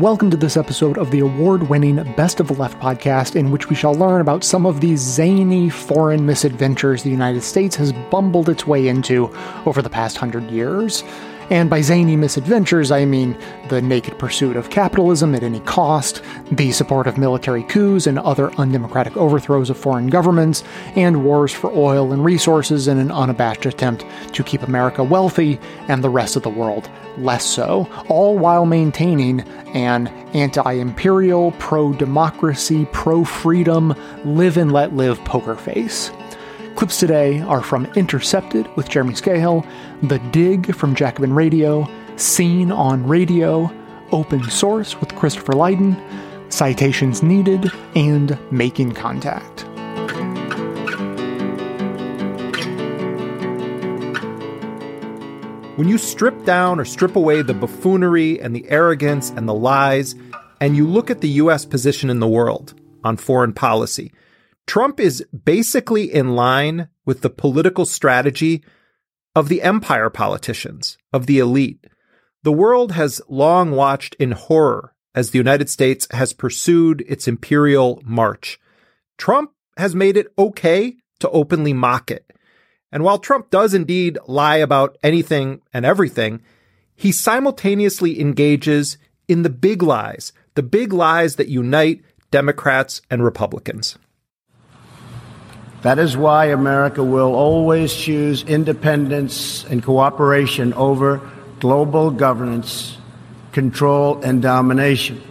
Welcome to this episode of the award winning Best of the Left podcast, in which we shall learn about some of the zany foreign misadventures the United States has bumbled its way into over the past hundred years. And by zany misadventures, I mean the naked pursuit of capitalism at any cost, the support of military coups and other undemocratic overthrows of foreign governments, and wars for oil and resources in an unabashed attempt to keep America wealthy and the rest of the world less so, all while maintaining an anti imperial, pro democracy, pro freedom, live and let live poker face. Clips today are from Intercepted with Jeremy Scahill, The Dig from Jacobin Radio, Scene on Radio, Open Source with Christopher Lydon, Citations Needed, and Making Contact. When you strip down or strip away the buffoonery and the arrogance and the lies, and you look at the US position in the world on foreign policy, Trump is basically in line with the political strategy of the empire politicians, of the elite. The world has long watched in horror as the United States has pursued its imperial march. Trump has made it okay to openly mock it. And while Trump does indeed lie about anything and everything, he simultaneously engages in the big lies, the big lies that unite Democrats and Republicans. That is why America will always choose independence and cooperation over global governance, control, and domination.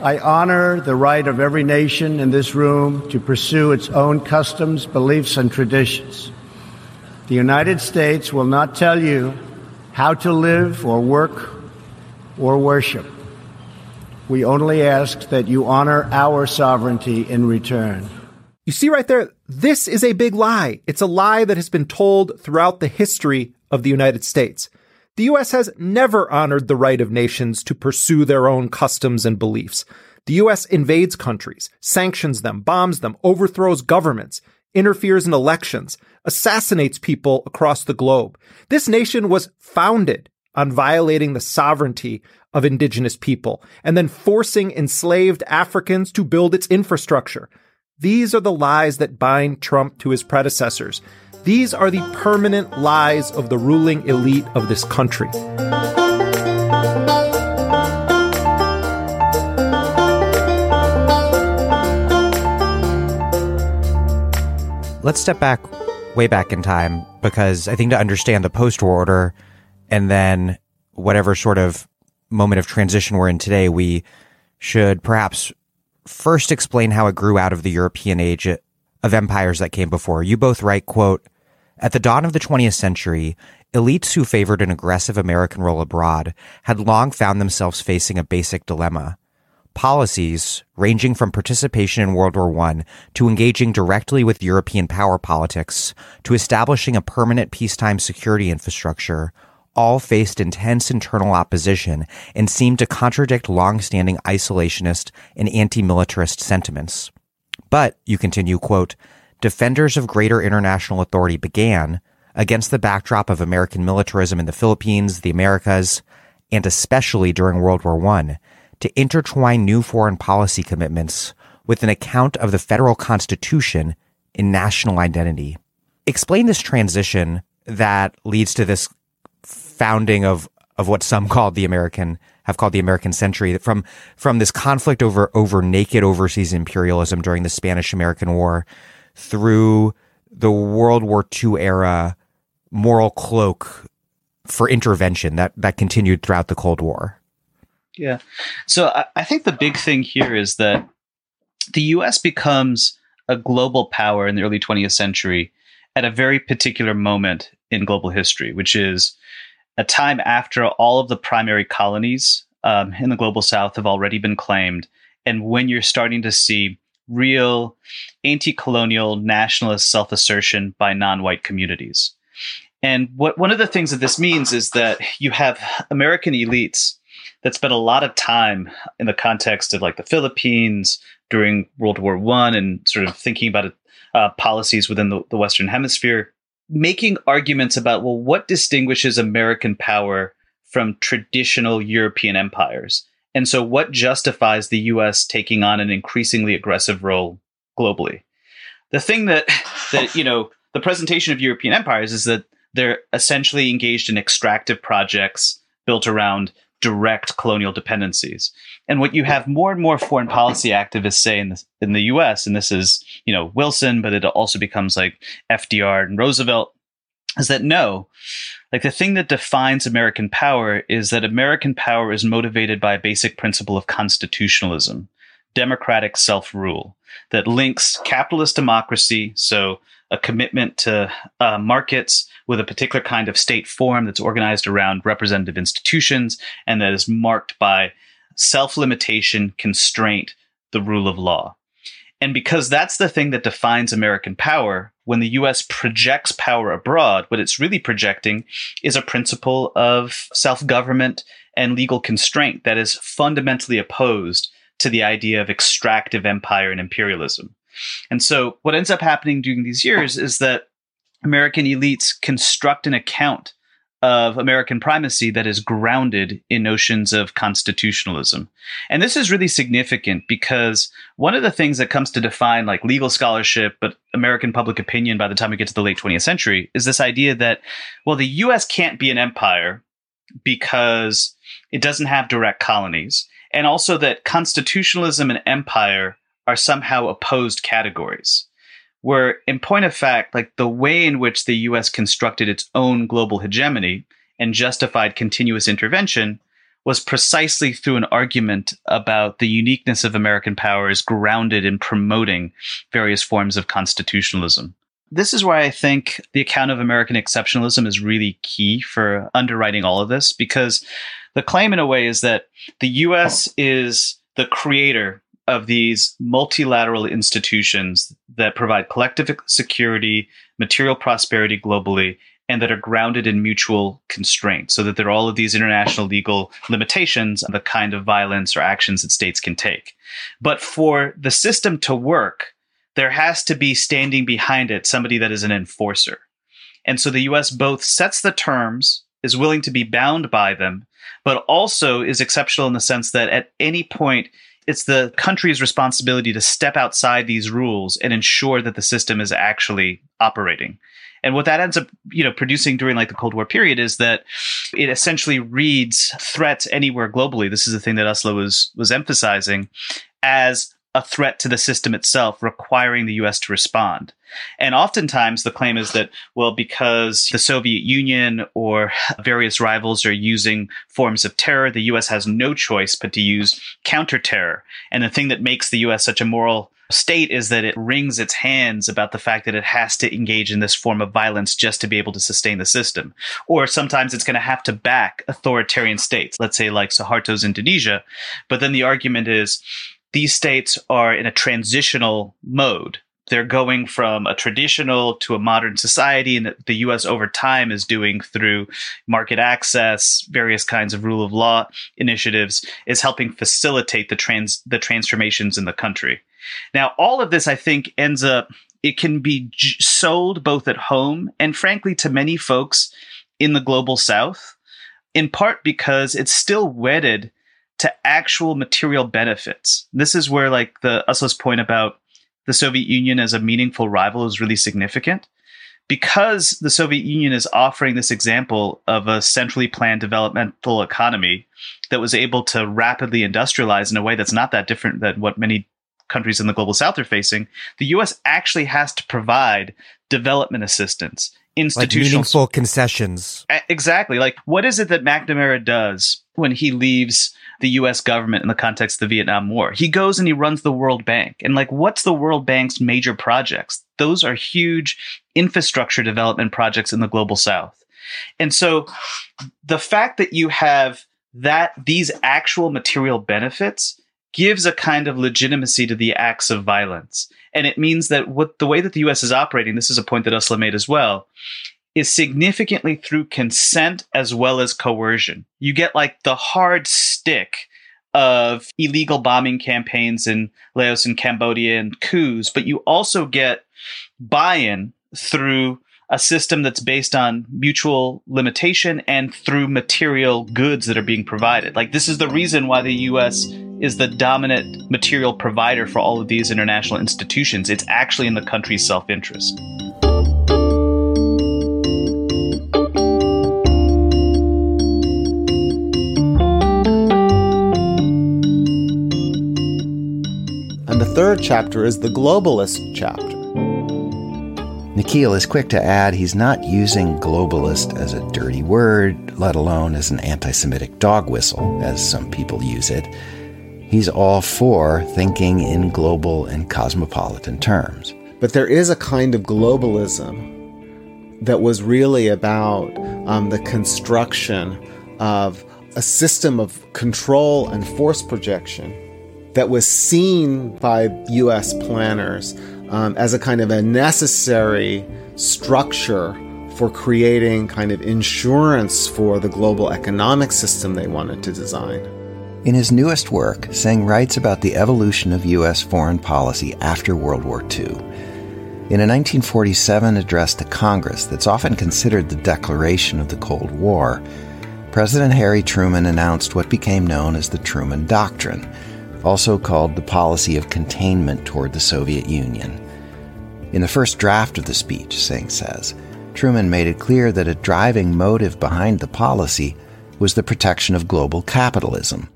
I honor the right of every nation in this room to pursue its own customs, beliefs, and traditions. The United States will not tell you how to live or work or worship. We only ask that you honor our sovereignty in return. You see right there, this is a big lie. It's a lie that has been told throughout the history of the United States. The U.S. has never honored the right of nations to pursue their own customs and beliefs. The U.S. invades countries, sanctions them, bombs them, overthrows governments, interferes in elections, assassinates people across the globe. This nation was founded on violating the sovereignty of indigenous people and then forcing enslaved Africans to build its infrastructure. These are the lies that bind Trump to his predecessors. These are the permanent lies of the ruling elite of this country. Let's step back way back in time because I think to understand the post war order and then whatever sort of moment of transition we're in today, we should perhaps first explain how it grew out of the European age of empires that came before. You both write, quote, at the dawn of the 20th century, elites who favored an aggressive American role abroad had long found themselves facing a basic dilemma. Policies, ranging from participation in World War I to engaging directly with European power politics to establishing a permanent peacetime security infrastructure, all faced intense internal opposition and seemed to contradict long-standing isolationist and anti-militarist sentiments. But, you continue, quote, defenders of greater international authority began, against the backdrop of American militarism in the Philippines, the Americas, and especially during World War I, to intertwine new foreign policy commitments with an account of the federal constitution in national identity. Explain this transition that leads to this founding of of what some called the American have called the American century from from this conflict over over naked overseas imperialism during the Spanish American War through the World War II era moral cloak for intervention that that continued throughout the Cold War. Yeah. So I, I think the big thing here is that the US becomes a global power in the early 20th century at a very particular moment in global history, which is a time after all of the primary colonies um, in the global south have already been claimed, and when you're starting to see real anti colonial nationalist self assertion by non white communities. And what one of the things that this means is that you have American elites that spent a lot of time in the context of like the Philippines during World War One and sort of thinking about uh, policies within the, the Western Hemisphere making arguments about well what distinguishes american power from traditional european empires And so, what justifies the US taking on an increasingly aggressive role globally? The thing that, that you know, the presentation of European empires is that they're essentially engaged in extractive projects built around direct colonial dependencies. And what you have more and more foreign policy activists say in the, in the US, and this is, you know, Wilson, but it also becomes like FDR and Roosevelt, is that no, like the thing that defines American power is that American power is motivated by a basic principle of constitutionalism, democratic self rule, that links capitalist democracy, so a commitment to uh, markets with a particular kind of state form that's organized around representative institutions and that is marked by self limitation, constraint, the rule of law. And because that's the thing that defines American power, when the US projects power abroad, what it's really projecting is a principle of self government and legal constraint that is fundamentally opposed to the idea of extractive empire and imperialism. And so what ends up happening during these years is that American elites construct an account of American primacy that is grounded in notions of constitutionalism. And this is really significant because one of the things that comes to define like legal scholarship, but American public opinion by the time we get to the late 20th century is this idea that, well, the US can't be an empire because it doesn't have direct colonies. And also that constitutionalism and empire are somehow opposed categories. Where, in point of fact, like the way in which the US constructed its own global hegemony and justified continuous intervention was precisely through an argument about the uniqueness of American powers grounded in promoting various forms of constitutionalism. This is why I think the account of American exceptionalism is really key for underwriting all of this, because the claim, in a way, is that the US is the creator of these multilateral institutions that provide collective security, material prosperity globally, and that are grounded in mutual constraint, so that there are all of these international legal limitations on the kind of violence or actions that states can take. But for the system to work, there has to be standing behind it somebody that is an enforcer. And so the US both sets the terms, is willing to be bound by them, but also is exceptional in the sense that at any point it's the country's responsibility to step outside these rules and ensure that the system is actually operating. And what that ends up, you know, producing during like the Cold War period is that it essentially reads threats anywhere globally. This is the thing that Uslo was was emphasizing as a threat to the system itself, requiring the US to respond. And oftentimes the claim is that, well, because the Soviet Union or various rivals are using forms of terror, the US has no choice but to use counterterror. And the thing that makes the US such a moral state is that it wrings its hands about the fact that it has to engage in this form of violence just to be able to sustain the system. Or sometimes it's going to have to back authoritarian states, let's say like Suharto's Indonesia. But then the argument is, these states are in a transitional mode. They're going from a traditional to a modern society, and the US over time is doing through market access, various kinds of rule of law initiatives, is helping facilitate the trans the transformations in the country. Now, all of this, I think, ends up it can be j- sold both at home and frankly to many folks in the global south, in part because it's still wedded to actual material benefits. This is where like the Uslo's point about the Soviet Union as a meaningful rival is really significant. Because the Soviet Union is offering this example of a centrally planned developmental economy that was able to rapidly industrialize in a way that's not that different than what many countries in the global south are facing, the US actually has to provide development assistance institutional like meaningful concessions. Exactly. Like what is it that McNamara does when he leaves the US government in the context of the Vietnam War? He goes and he runs the World Bank. And like what's the World Bank's major projects? Those are huge infrastructure development projects in the global south. And so the fact that you have that these actual material benefits gives a kind of legitimacy to the acts of violence. And it means that what the way that the US is operating, this is a point that Uslo made as well, is significantly through consent as well as coercion. You get like the hard stick of illegal bombing campaigns in Laos and Cambodia and coups, but you also get buy in through a system that's based on mutual limitation and through material goods that are being provided. Like, this is the reason why the US is the dominant material provider for all of these international institutions. It's actually in the country's self interest. And the third chapter is the globalist chapter. Nikhil is quick to add he's not using globalist as a dirty word, let alone as an anti Semitic dog whistle, as some people use it. He's all for thinking in global and cosmopolitan terms. But there is a kind of globalism that was really about um, the construction of a system of control and force projection that was seen by US planners um, as a kind of a necessary structure for creating kind of insurance for the global economic system they wanted to design. In his newest work, Singh writes about the evolution of U.S. foreign policy after World War II. In a 1947 address to Congress that's often considered the declaration of the Cold War, President Harry Truman announced what became known as the Truman Doctrine also called the policy of containment toward the Soviet Union. In the first draft of the speech, Singh says, Truman made it clear that a driving motive behind the policy was the protection of global capitalism,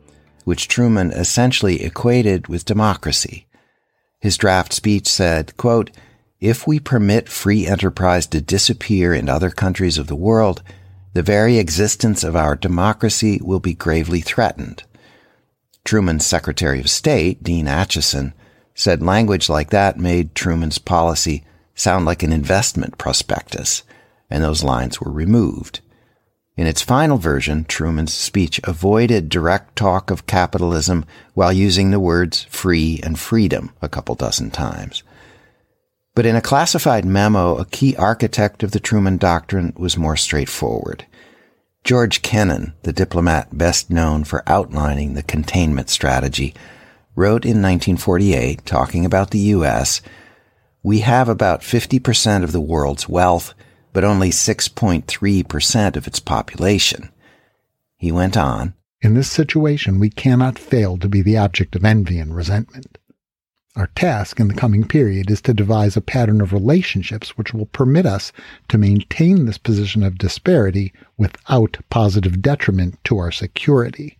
which Truman essentially equated with democracy. His draft speech said, quote, If we permit free enterprise to disappear in other countries of the world, the very existence of our democracy will be gravely threatened. Truman's Secretary of State, Dean Acheson, said language like that made Truman's policy sound like an investment prospectus, and those lines were removed. In its final version, Truman's speech avoided direct talk of capitalism while using the words free and freedom a couple dozen times. But in a classified memo, a key architect of the Truman Doctrine was more straightforward. George Kennan, the diplomat best known for outlining the containment strategy, wrote in 1948, talking about the U.S., we have about 50% of the world's wealth, but only 6.3% of its population. He went on, In this situation, we cannot fail to be the object of envy and resentment. Our task in the coming period is to devise a pattern of relationships which will permit us to maintain this position of disparity without positive detriment to our security.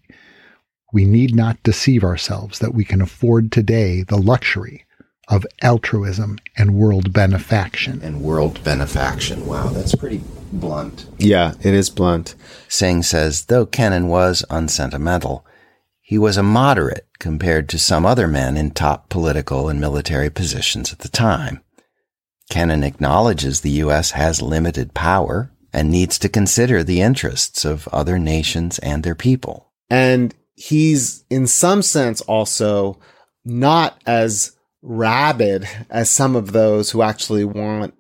We need not deceive ourselves that we can afford today the luxury of altruism and world benefaction. And world benefaction. Wow, that's pretty blunt. Yeah, it is blunt. Singh says, though Kennan was unsentimental, he was a moderate compared to some other men in top political and military positions at the time. Kennan acknowledges the U.S. has limited power and needs to consider the interests of other nations and their people. And he's, in some sense, also not as rabid as some of those who actually want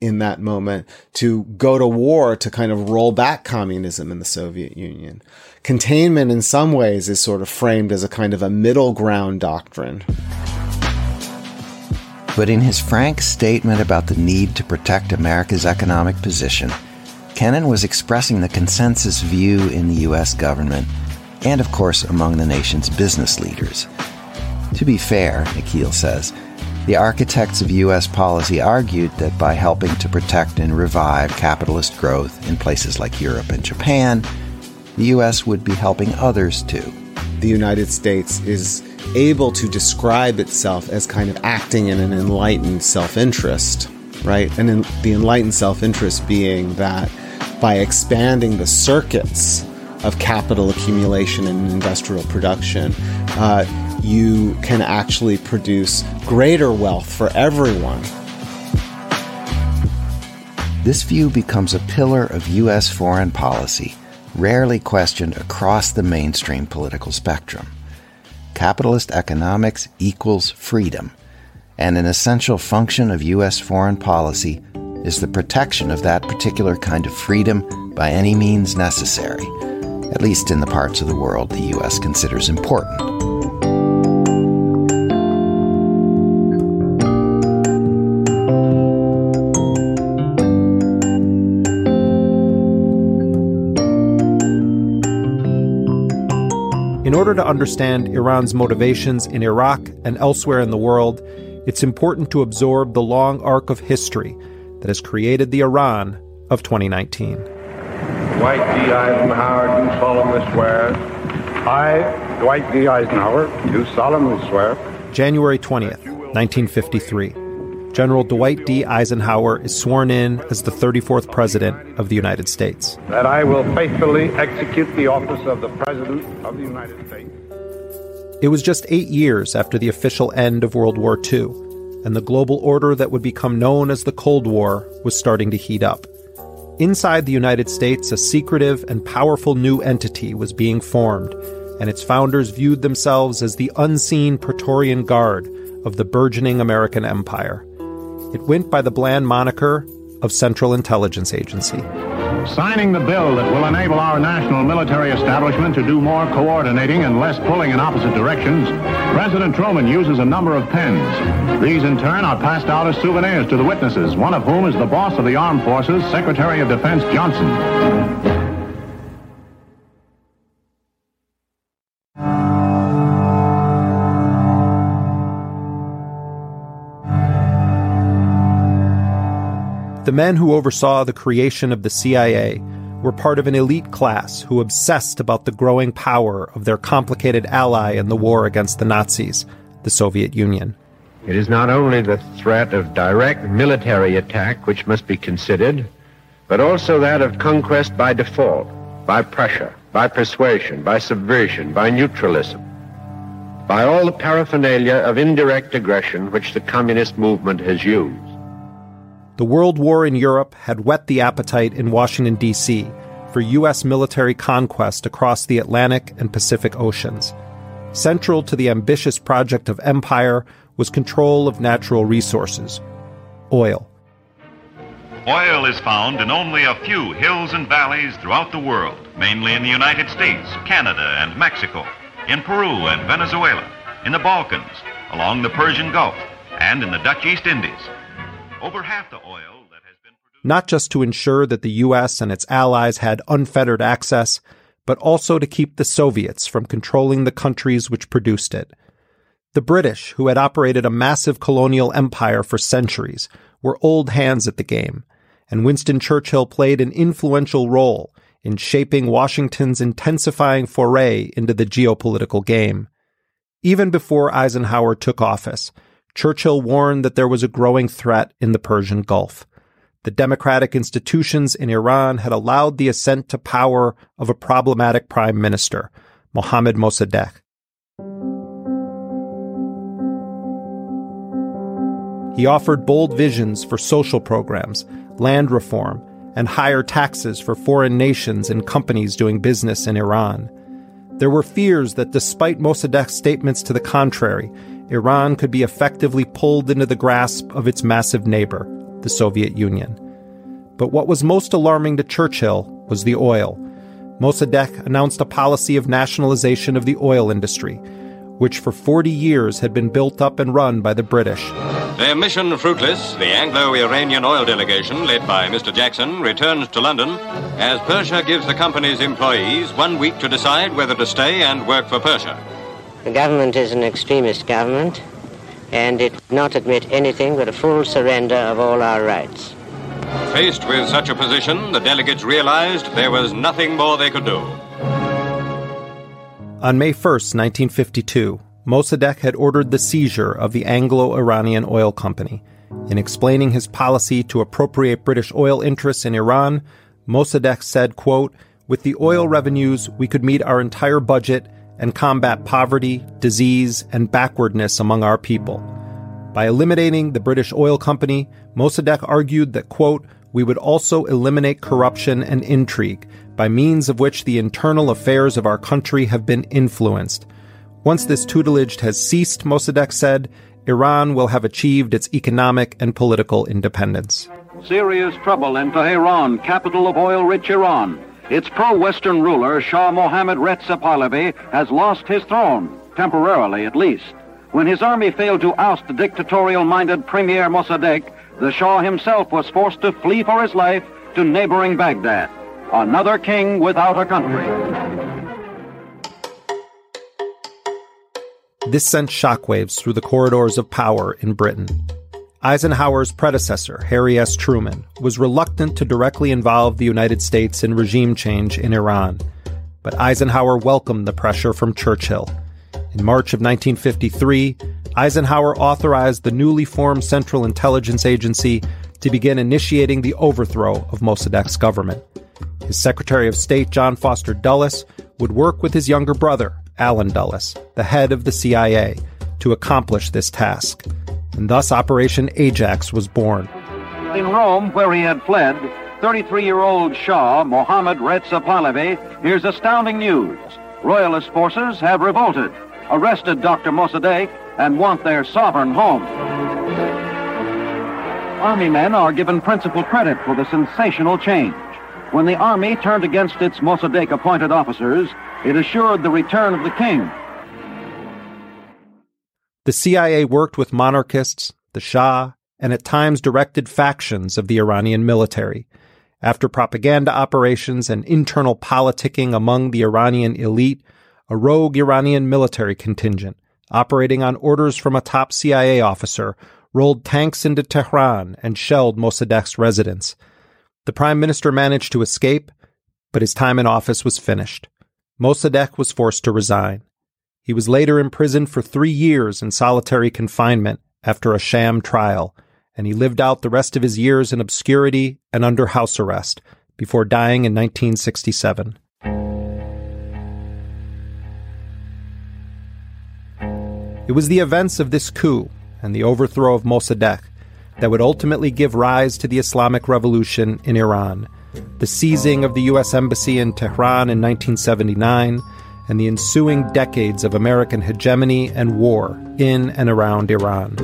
in that moment to go to war to kind of roll back communism in the Soviet Union. Containment, in some ways, is sort of framed as a kind of a middle ground doctrine. But in his frank statement about the need to protect America's economic position, Kennan was expressing the consensus view in the U.S. government and, of course, among the nation's business leaders. To be fair, Nikhil says, the architects of U.S. policy argued that by helping to protect and revive capitalist growth in places like Europe and Japan, the U.S. would be helping others too. The United States is able to describe itself as kind of acting in an enlightened self interest, right? And in the enlightened self interest being that by expanding the circuits of capital accumulation and industrial production, uh, you can actually produce greater wealth for everyone. This view becomes a pillar of U.S. foreign policy, rarely questioned across the mainstream political spectrum. Capitalist economics equals freedom, and an essential function of U.S. foreign policy is the protection of that particular kind of freedom by any means necessary, at least in the parts of the world the U.S. considers important. In order to understand Iran's motivations in Iraq and elsewhere in the world, it's important to absorb the long arc of history that has created the Iran of 2019. Dwight D. Eisenhower, do solemnly swear. I, Dwight D. Eisenhower, do solemnly swear. January 20th, 1953. General Dwight D. Eisenhower is sworn in as the 34th President of the United States. That I will faithfully execute the office of the President of the United States. It was just eight years after the official end of World War II, and the global order that would become known as the Cold War was starting to heat up. Inside the United States, a secretive and powerful new entity was being formed, and its founders viewed themselves as the unseen Praetorian Guard of the burgeoning American empire. It went by the bland moniker of Central Intelligence Agency. Signing the bill that will enable our national military establishment to do more coordinating and less pulling in opposite directions, President Truman uses a number of pens. These, in turn, are passed out as souvenirs to the witnesses, one of whom is the boss of the armed forces, Secretary of Defense Johnson. The men who oversaw the creation of the CIA were part of an elite class who obsessed about the growing power of their complicated ally in the war against the Nazis, the Soviet Union. It is not only the threat of direct military attack which must be considered, but also that of conquest by default, by pressure, by persuasion, by subversion, by neutralism, by all the paraphernalia of indirect aggression which the communist movement has used. The World War in Europe had whet the appetite in Washington, D.C. for U.S. military conquest across the Atlantic and Pacific Oceans. Central to the ambitious project of empire was control of natural resources oil. Oil is found in only a few hills and valleys throughout the world, mainly in the United States, Canada, and Mexico, in Peru and Venezuela, in the Balkans, along the Persian Gulf, and in the Dutch East Indies. Over half the oil that has been produced. Not just to ensure that the U.S. and its allies had unfettered access, but also to keep the Soviets from controlling the countries which produced it. The British, who had operated a massive colonial empire for centuries, were old hands at the game, and Winston Churchill played an influential role in shaping Washington's intensifying foray into the geopolitical game. Even before Eisenhower took office, Churchill warned that there was a growing threat in the Persian Gulf. The democratic institutions in Iran had allowed the ascent to power of a problematic prime minister, Mohammad Mossadegh. He offered bold visions for social programs, land reform, and higher taxes for foreign nations and companies doing business in Iran. There were fears that despite Mossadegh's statements to the contrary, Iran could be effectively pulled into the grasp of its massive neighbor, the Soviet Union. But what was most alarming to Churchill was the oil. Mossadegh announced a policy of nationalization of the oil industry, which for 40 years had been built up and run by the British. Their mission fruitless, the Anglo Iranian oil delegation, led by Mr. Jackson, returns to London as Persia gives the company's employees one week to decide whether to stay and work for Persia. The government is an extremist government, and it would not admit anything but a full surrender of all our rights. Faced with such a position, the delegates realized there was nothing more they could do. On May 1, 1952, Mossadegh had ordered the seizure of the Anglo Iranian Oil Company. In explaining his policy to appropriate British oil interests in Iran, Mossadegh said, quote, With the oil revenues, we could meet our entire budget and combat poverty, disease, and backwardness among our people. By eliminating the British Oil Company, Mossadegh argued that, quote, we would also eliminate corruption and intrigue, by means of which the internal affairs of our country have been influenced. Once this tutelage has ceased, Mossadegh said, Iran will have achieved its economic and political independence. Serious trouble in Tehran, capital of oil-rich Iran. Its pro-Western ruler, Shah Mohammad Reza Pahlavi, has lost his throne, temporarily at least. When his army failed to oust the dictatorial-minded Premier Mossadegh, the Shah himself was forced to flee for his life to neighboring Baghdad. Another king without a country. This sent shockwaves through the corridors of power in Britain. Eisenhower's predecessor, Harry S. Truman, was reluctant to directly involve the United States in regime change in Iran. But Eisenhower welcomed the pressure from Churchill. In March of 1953, Eisenhower authorized the newly formed Central Intelligence Agency to begin initiating the overthrow of Mossadegh's government. His Secretary of State, John Foster Dulles, would work with his younger brother, Allen Dulles, the head of the CIA, to accomplish this task. And thus Operation Ajax was born. In Rome, where he had fled, 33-year-old Shah Mohammad Reza Pahlavi hears astounding news. Royalist forces have revolted, arrested Dr. Mossadegh, and want their sovereign home. Army men are given principal credit for the sensational change. When the army turned against its Mossadegh appointed officers, it assured the return of the king. The CIA worked with monarchists, the Shah, and at times directed factions of the Iranian military. After propaganda operations and internal politicking among the Iranian elite, a rogue Iranian military contingent, operating on orders from a top CIA officer, rolled tanks into Tehran and shelled Mossadegh's residence. The prime minister managed to escape, but his time in office was finished. Mossadegh was forced to resign. He was later imprisoned for three years in solitary confinement after a sham trial, and he lived out the rest of his years in obscurity and under house arrest before dying in 1967. It was the events of this coup and the overthrow of Mossadegh that would ultimately give rise to the Islamic Revolution in Iran, the seizing of the U.S. Embassy in Tehran in 1979, and the ensuing decades of American hegemony and war in and around Iran.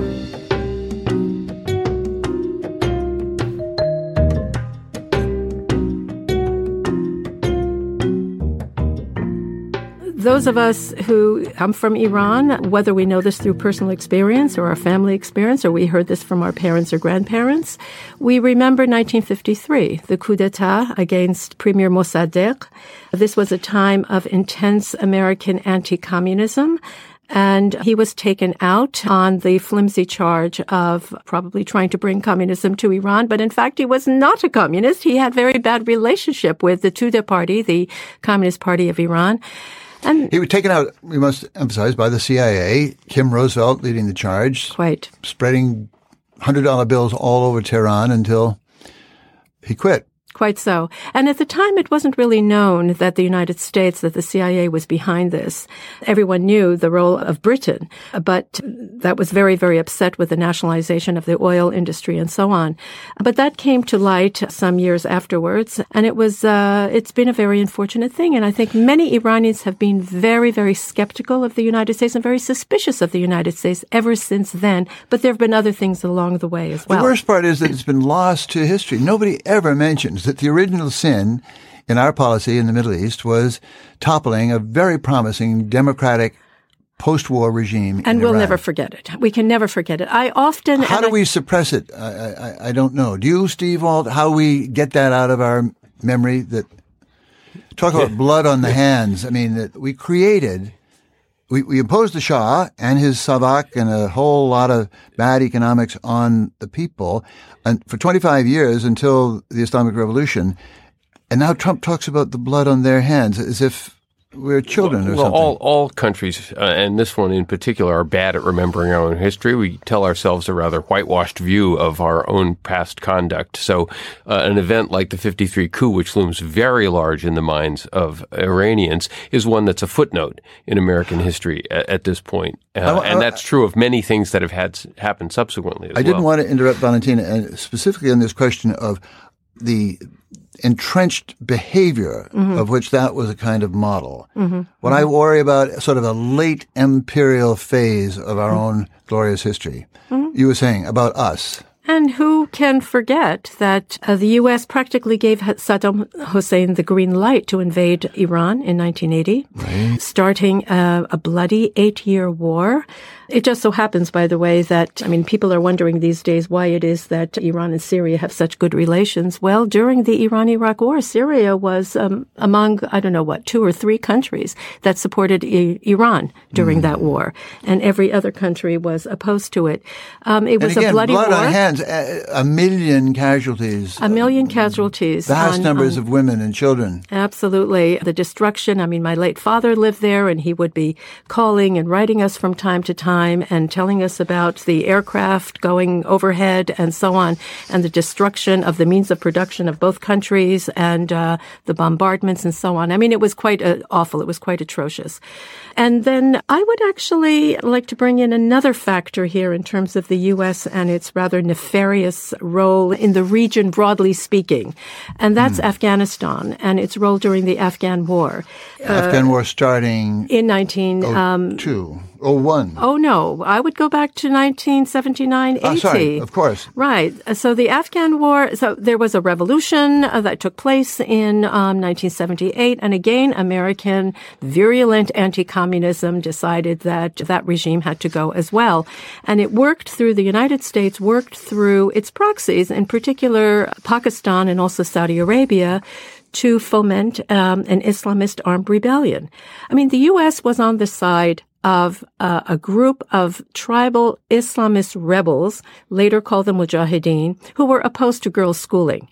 Those of us who come from Iran, whether we know this through personal experience or our family experience, or we heard this from our parents or grandparents, we remember 1953, the coup d'etat against Premier Mossadegh. This was a time of intense American anti-communism. And he was taken out on the flimsy charge of probably trying to bring communism to Iran. But in fact, he was not a communist. He had very bad relationship with the Tudeh party, the Communist Party of Iran. And he was taken out, we must emphasize, by the CIA. Kim Roosevelt leading the charge. Quite. Spreading $100 bills all over Tehran until he quit. Quite so. And at the time, it wasn't really known that the United States, that the CIA was behind this. Everyone knew the role of Britain, but that was very, very upset with the nationalization of the oil industry and so on. But that came to light some years afterwards, and it was, uh, it's been a very unfortunate thing. And I think many Iranians have been very, very skeptical of the United States and very suspicious of the United States ever since then. But there have been other things along the way as well. The worst part is that it's been lost to history. Nobody ever mentions that the original sin in our policy in the Middle East was toppling a very promising democratic post-war regime. And we'll Iran. never forget it. We can never forget it. I often. How do I, we suppress it? I, I, I, don't know. Do you, Steve Walt, how we get that out of our memory that talk about blood on the hands. I mean, that we created we, we imposed the Shah and his Savak and a whole lot of bad economics on the people and for 25 years until the Islamic Revolution. And now Trump talks about the blood on their hands as if we're children well, or well, something. all all countries, uh, and this one in particular, are bad at remembering our own history. We tell ourselves a rather whitewashed view of our own past conduct. So, uh, an event like the '53 coup, which looms very large in the minds of Iranians, is one that's a footnote in American history at, at this point, uh, I- I- and that's true of many things that have had happened subsequently. As I didn't want to interrupt Valentina, and specifically on this question of the entrenched behavior Mhm. of which that was a kind of model. Mhm. What I worry about sort of a late imperial phase of our Mhm. own glorious history. Mhm. You were saying about us. And who can forget that uh, the U.S. practically gave Saddam Hussein the green light to invade Iran in 1980, right. starting a, a bloody eight year war it just so happens, by the way, that, I mean, people are wondering these days why it is that Iran and Syria have such good relations. Well, during the Iran-Iraq war, Syria was um, among, I don't know what, two or three countries that supported I- Iran during mm. that war. And every other country was opposed to it. Um, it was again, a bloody blood war. on hands, a, million casualties. A million casualties. Vast on, numbers on, of women and children. Absolutely. The destruction. I mean, my late father lived there and he would be calling and writing us from time to time time and telling us about the aircraft going overhead and so on, and the destruction of the means of production of both countries and uh, the bombardments and so on. I mean, it was quite uh, awful. It was quite atrocious. And then I would actually like to bring in another factor here in terms of the U.S. and its rather nefarious role in the region, broadly speaking, and that's mm. Afghanistan and its role during the Afghan War. Afghan uh, War starting in 1902. Um, Oh, one. Oh, no. I would go back to 1979, 80. Oh, sorry, of course. Right. So the Afghan war, so there was a revolution uh, that took place in um, 1978. And again, American virulent anti-communism decided that that regime had to go as well. And it worked through the United States, worked through its proxies, in particular Pakistan and also Saudi Arabia, to foment um, an Islamist armed rebellion. I mean, the U.S. was on the side of uh, a group of tribal Islamist rebels, later called the Mujahideen, who were opposed to girls' schooling.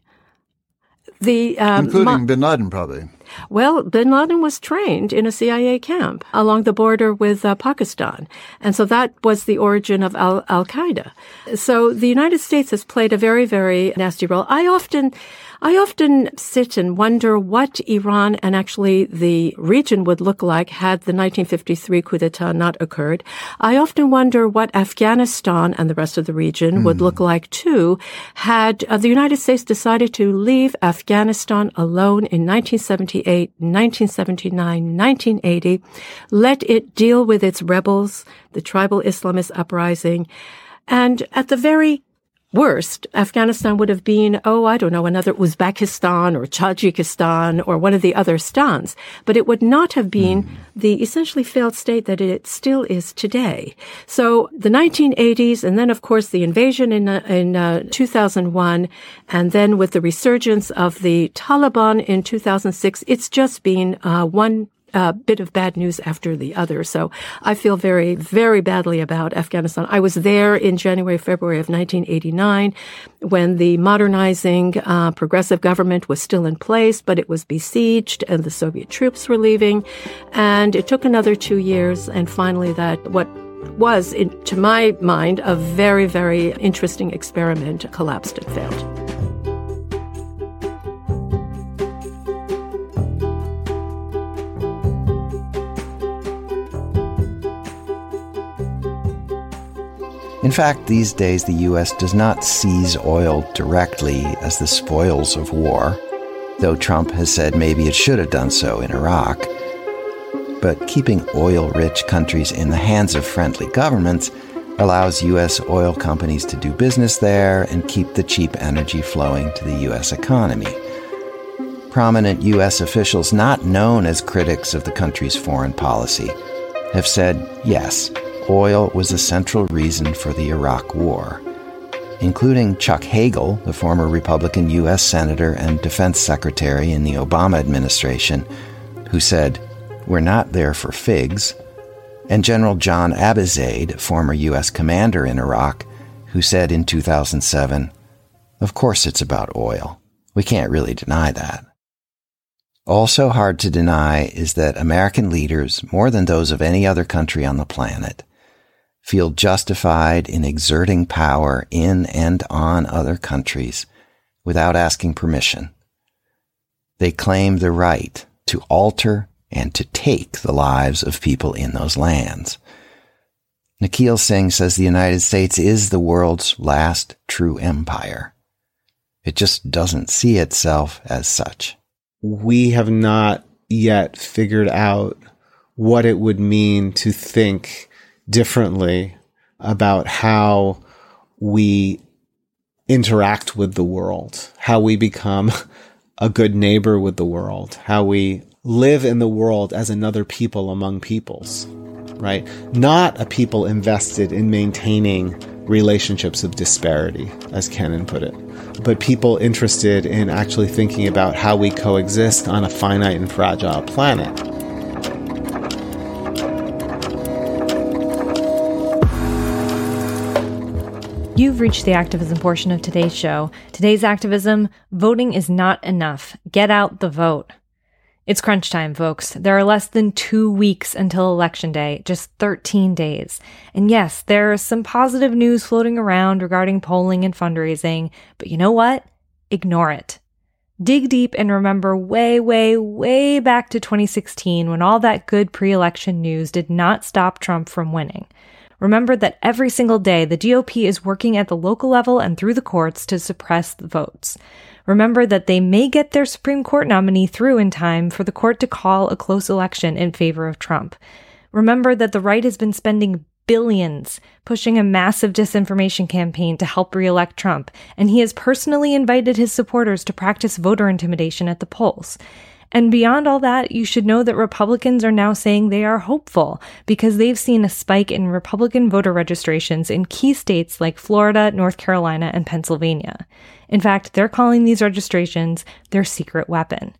The um, including Ma- Bin Laden, probably. Well, Bin Laden was trained in a CIA camp along the border with uh, Pakistan, and so that was the origin of Al Qaeda. So the United States has played a very, very nasty role. I often I often sit and wonder what Iran and actually the region would look like had the 1953 coup d'etat not occurred. I often wonder what Afghanistan and the rest of the region mm. would look hmm. like too had uh, the United States decided to leave Afghanistan alone in 1978, 1979, 1980, let it deal with its rebels, the tribal Islamist uprising, and at the very worst, Afghanistan would have been, oh, I don't know, another Uzbekistan or Tajikistan or one of the other stans, but it would not have been mm. the essentially failed state that it still is today. So the 1980s, and then of course the invasion in uh, in uh, 2001, and then with the resurgence of the Taliban in 2006, it's just been uh, one uh, bit of bad news after the other. So I feel very, very badly about Afghanistan. I was there in January, February of 1989 when the modernizing uh, progressive government was still in place, but it was besieged and the Soviet troops were leaving. And it took another two years. And finally, that what was, in, to my mind, a very, very interesting experiment collapsed and failed. In fact, these days the U.S. does not seize oil directly as the spoils of war, though Trump has said maybe it should have done so in Iraq. But keeping oil rich countries in the hands of friendly governments allows U.S. oil companies to do business there and keep the cheap energy flowing to the U.S. economy. Prominent U.S. officials not known as critics of the country's foreign policy have said yes, oil was a central reason for the Iraq War, including Chuck Hagel, the former Republican U.S. Senator and Defense Secretary in the Obama administration, who said, We're not there for figs, and General John Abizaid, former U.S. commander in Iraq, who said in 2007, Of course it's about oil. We can't really deny that. Also hard to deny is that American leaders, more than those of any other country on the planet, feel justified in exerting power in and on other countries without asking permission. They claim the right to alter and to take the lives of people in those lands. Nikhil Singh says the United States is the world's last true empire. It just doesn't see itself as such. We have not yet figured out what it would mean to think differently about how we interact with the world, how we become a good neighbor with the world, how we live in the world as another people among peoples, right? Not a people invested in maintaining relationships of disparity, as Kennan put it, but people interested in actually thinking about how we coexist on a finite and fragile planet. You've reached the activism portion of today's show. Today's activism voting is not enough. Get out the vote. It's crunch time, folks. There are less than two weeks until Election Day, just 13 days. And yes, there is some positive news floating around regarding polling and fundraising, but you know what? Ignore it. Dig deep and remember way, way, way back to 2016 when all that good pre election news did not stop Trump from winning. Remember that every single day the GOP is working at the local level and through the courts to suppress the votes. Remember that they may get their Supreme Court nominee through in time for the court to call a close election in favor of Trump. Remember that the right has been spending billions pushing a massive disinformation campaign to help reelect Trump, and he has personally invited his supporters to practice voter intimidation at the polls. And beyond all that, you should know that Republicans are now saying they are hopeful because they've seen a spike in Republican voter registrations in key states like Florida, North Carolina, and Pennsylvania. In fact, they're calling these registrations their secret weapon.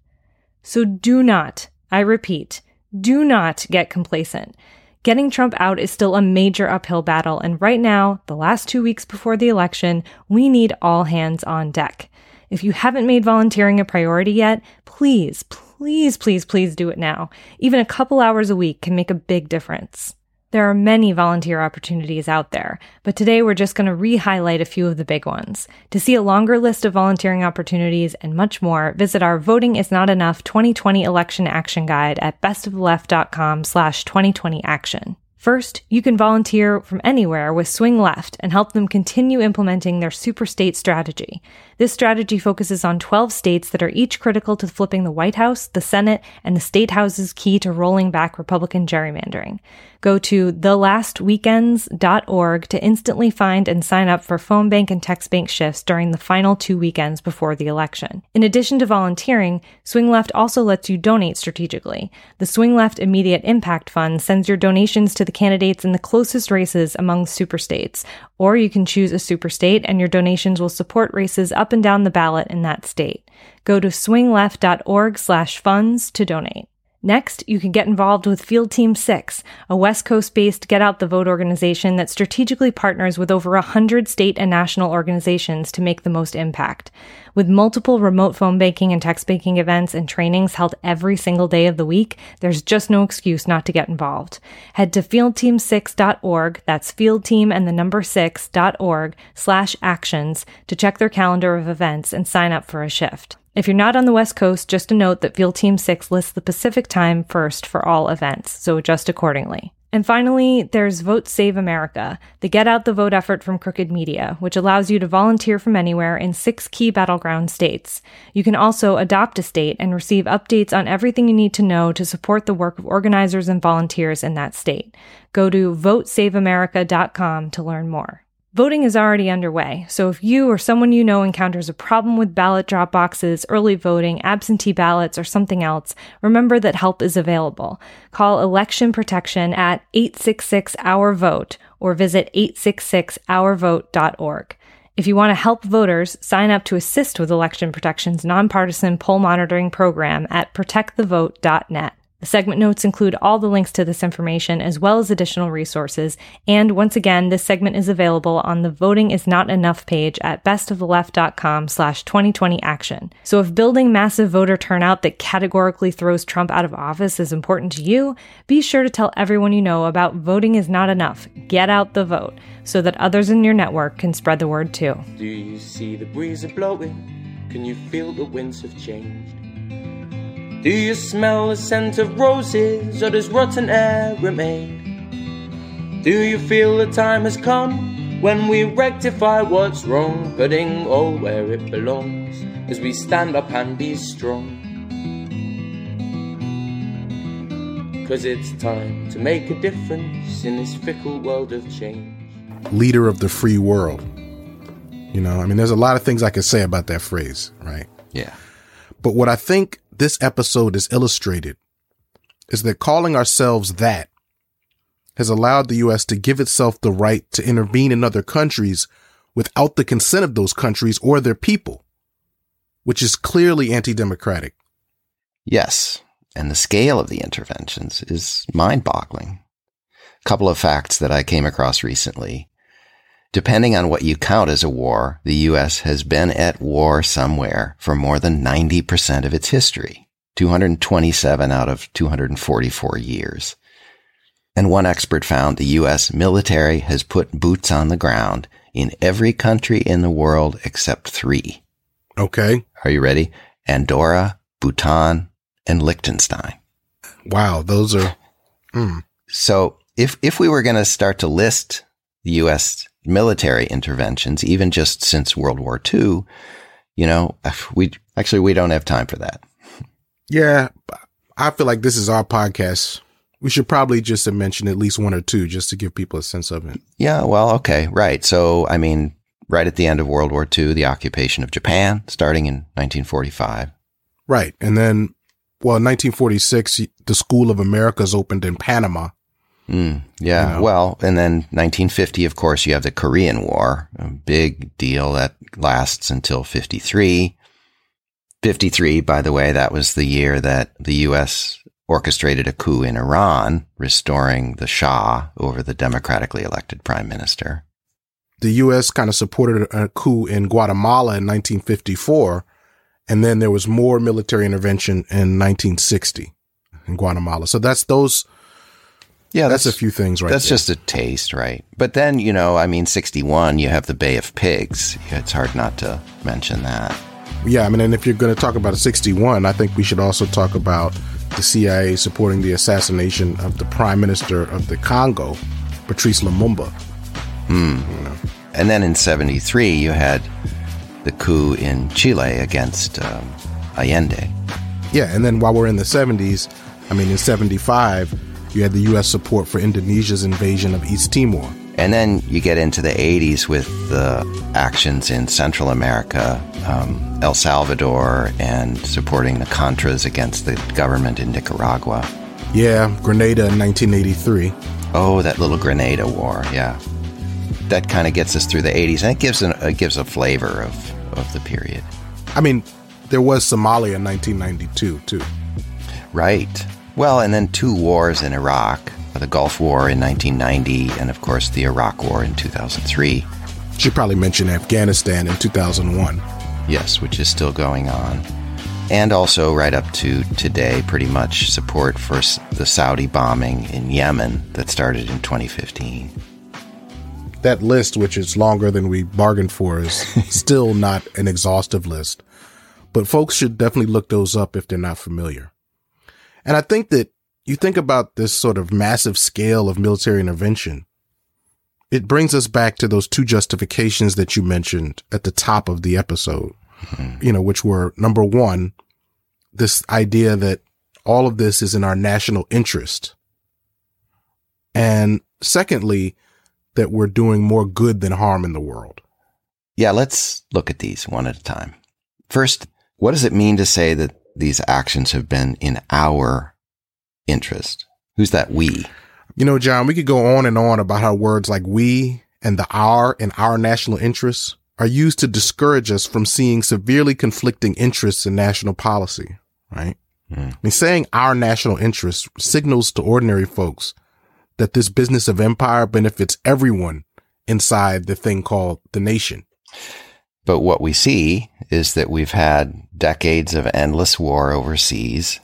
So do not, I repeat, do not get complacent. Getting Trump out is still a major uphill battle, and right now, the last two weeks before the election, we need all hands on deck. If you haven't made volunteering a priority yet, please, please, please, please do it now. Even a couple hours a week can make a big difference. There are many volunteer opportunities out there, but today we're just going to re highlight a few of the big ones. To see a longer list of volunteering opportunities and much more, visit our Voting is Not Enough 2020 Election Action Guide at bestoftheleft.com slash 2020 action. First, you can volunteer from anywhere with Swing Left and help them continue implementing their super state strategy. This strategy focuses on 12 states that are each critical to flipping the White House, the Senate, and the state houses key to rolling back Republican gerrymandering. Go to thelastweekends.org to instantly find and sign up for phone bank and text bank shifts during the final two weekends before the election. In addition to volunteering, Swing Left also lets you donate strategically. The Swing Left Immediate Impact Fund sends your donations to the candidates in the closest races among superstates, or you can choose a superstate and your donations will support races up and down the ballot in that state. Go to swingleft.org slash funds to donate. Next, you can get involved with Field Team 6, a West Coast based Get Out the Vote organization that strategically partners with over 100 state and national organizations to make the most impact. With multiple remote phone banking and text banking events and trainings held every single day of the week, there's just no excuse not to get involved. Head to fieldteam6.org, that's fieldteam and the number 6.org slash actions to check their calendar of events and sign up for a shift. If you're not on the West Coast, just a note that Field Team 6 lists the Pacific time first for all events, so adjust accordingly. And finally, there's Vote Save America, the Get Out the Vote effort from Crooked Media, which allows you to volunteer from anywhere in six key battleground states. You can also adopt a state and receive updates on everything you need to know to support the work of organizers and volunteers in that state. Go to votesaveamerica.com to learn more. Voting is already underway, so if you or someone you know encounters a problem with ballot drop boxes, early voting, absentee ballots, or something else, remember that help is available. Call Election Protection at 866 Our Vote or visit 866ourvote.org. If you want to help voters, sign up to assist with Election Protection's nonpartisan poll monitoring program at protectthevote.net. The segment notes include all the links to this information as well as additional resources. And once again, this segment is available on the Voting is Not Enough page at bestoftheleft.com slash 2020 action. So if building massive voter turnout that categorically throws Trump out of office is important to you, be sure to tell everyone you know about Voting is Not Enough. Get out the vote so that others in your network can spread the word too. Do you see the breeze blowing? Can you feel the winds have changed? Do you smell the scent of roses, or does rotten air remain? Do you feel the time has come when we rectify what's wrong, putting all where it belongs as we stand up and be strong? Cause it's time to make a difference in this fickle world of change. Leader of the free world, You know, I mean, there's a lot of things I could say about that phrase, right? Yeah. But what I think this episode is illustrated is that calling ourselves that has allowed the U.S. to give itself the right to intervene in other countries without the consent of those countries or their people, which is clearly anti-democratic. Yes. And the scale of the interventions is mind boggling. A couple of facts that I came across recently. Depending on what you count as a war, the U.S. has been at war somewhere for more than 90% of its history, 227 out of 244 years. And one expert found the U.S. military has put boots on the ground in every country in the world except three. Okay. Are you ready? Andorra, Bhutan, and Liechtenstein. Wow, those are. Mm. So if if we were going to start to list the U.S. military interventions, even just since World War II, you know, we actually we don't have time for that. Yeah, I feel like this is our podcast. We should probably just mention at least one or two just to give people a sense of it. Yeah, well, okay, right. So, I mean, right at the end of World War II, the occupation of Japan, starting in 1945. Right. And then, well, in 1946, the School of Americas opened in Panama. Mm, yeah. You know? Well, and then 1950, of course, you have the Korean War, a big deal that lasts until 53. 53, by the way, that was the year that the U.S. orchestrated a coup in Iran, restoring the Shah over the democratically elected prime minister. The U.S. kind of supported a coup in Guatemala in 1954, and then there was more military intervention in 1960 in Guatemala. So that's those. Yeah, that's, that's a few things right That's there. just a taste, right? But then, you know, I mean, 61, you have the Bay of Pigs. It's hard not to mention that. Yeah, I mean, and if you're going to talk about a 61, I think we should also talk about the CIA supporting the assassination of the prime minister of the Congo, Patrice Lumumba. Hmm. You know. And then in 73, you had the coup in Chile against um, Allende. Yeah, and then while we're in the 70s, I mean, in 75, you had the U.S. support for Indonesia's invasion of East Timor. And then you get into the 80s with the actions in Central America, um, El Salvador, and supporting the Contras against the government in Nicaragua. Yeah, Grenada in 1983. Oh, that little Grenada war, yeah. That kind of gets us through the 80s, and it gives, an, it gives a flavor of, of the period. I mean, there was Somalia in 1992, too. Right. Well, and then two wars in Iraq the Gulf War in 1990, and of course the Iraq War in 2003. Should probably mention Afghanistan in 2001. Yes, which is still going on. And also, right up to today, pretty much support for the Saudi bombing in Yemen that started in 2015. That list, which is longer than we bargained for, is still not an exhaustive list. But folks should definitely look those up if they're not familiar. And I think that you think about this sort of massive scale of military intervention, it brings us back to those two justifications that you mentioned at the top of the episode, mm-hmm. you know, which were number one, this idea that all of this is in our national interest. And secondly, that we're doing more good than harm in the world. Yeah, let's look at these one at a time. First, what does it mean to say that these actions have been in our interest? Who's that we? You know, John, we could go on and on about how words like we and the our and our national interests are used to discourage us from seeing severely conflicting interests in national policy, right? Mm. I mean, saying our national interests signals to ordinary folks that this business of empire benefits everyone inside the thing called the nation. But what we see is that we've had decades of endless war overseas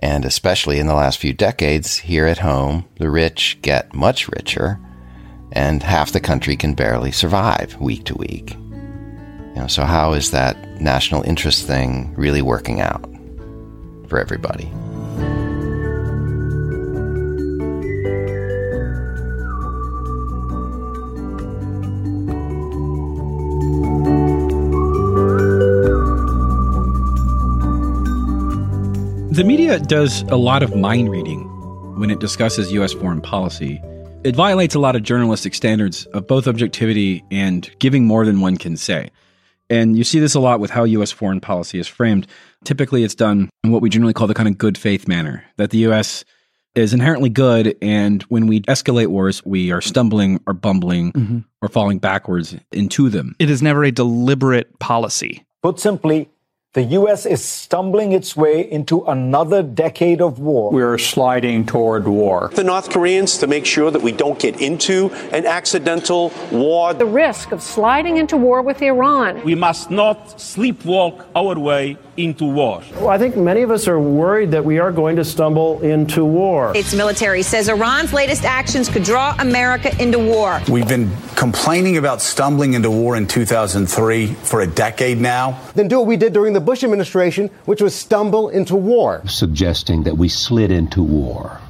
and especially in the last few decades, here at home, the rich get much richer, and half the country can barely survive week to week. You know, so how is that national interest thing really working out for everybody? The media does a lot of mind reading when it discusses U.S. foreign policy, it violates a lot of journalistic standards of both objectivity and giving more than one can say. And you see this a lot with how U.S. foreign policy is framed. Typically, it's done in what we generally call the kind of good faith manner that the U.S. is inherently good. And when we escalate wars, we are stumbling or bumbling Mhm. or falling backwards into them. It is never a deliberate policy. Put simply, the U.S. is stumbling its way into another decade of war. We're sliding toward war. The North Koreans to make sure that we don't get into an accidental war. The risk of sliding into war with Iran. We must not sleepwalk our way into war. Well, I think many of us are worried that we are going to stumble into war. Its military says Iran's latest actions could draw America into war. We've been complaining about stumbling into war in 2003 for a decade now. Then do what we did during the Bush administration, which was stumble into war. suggesting that we slid into war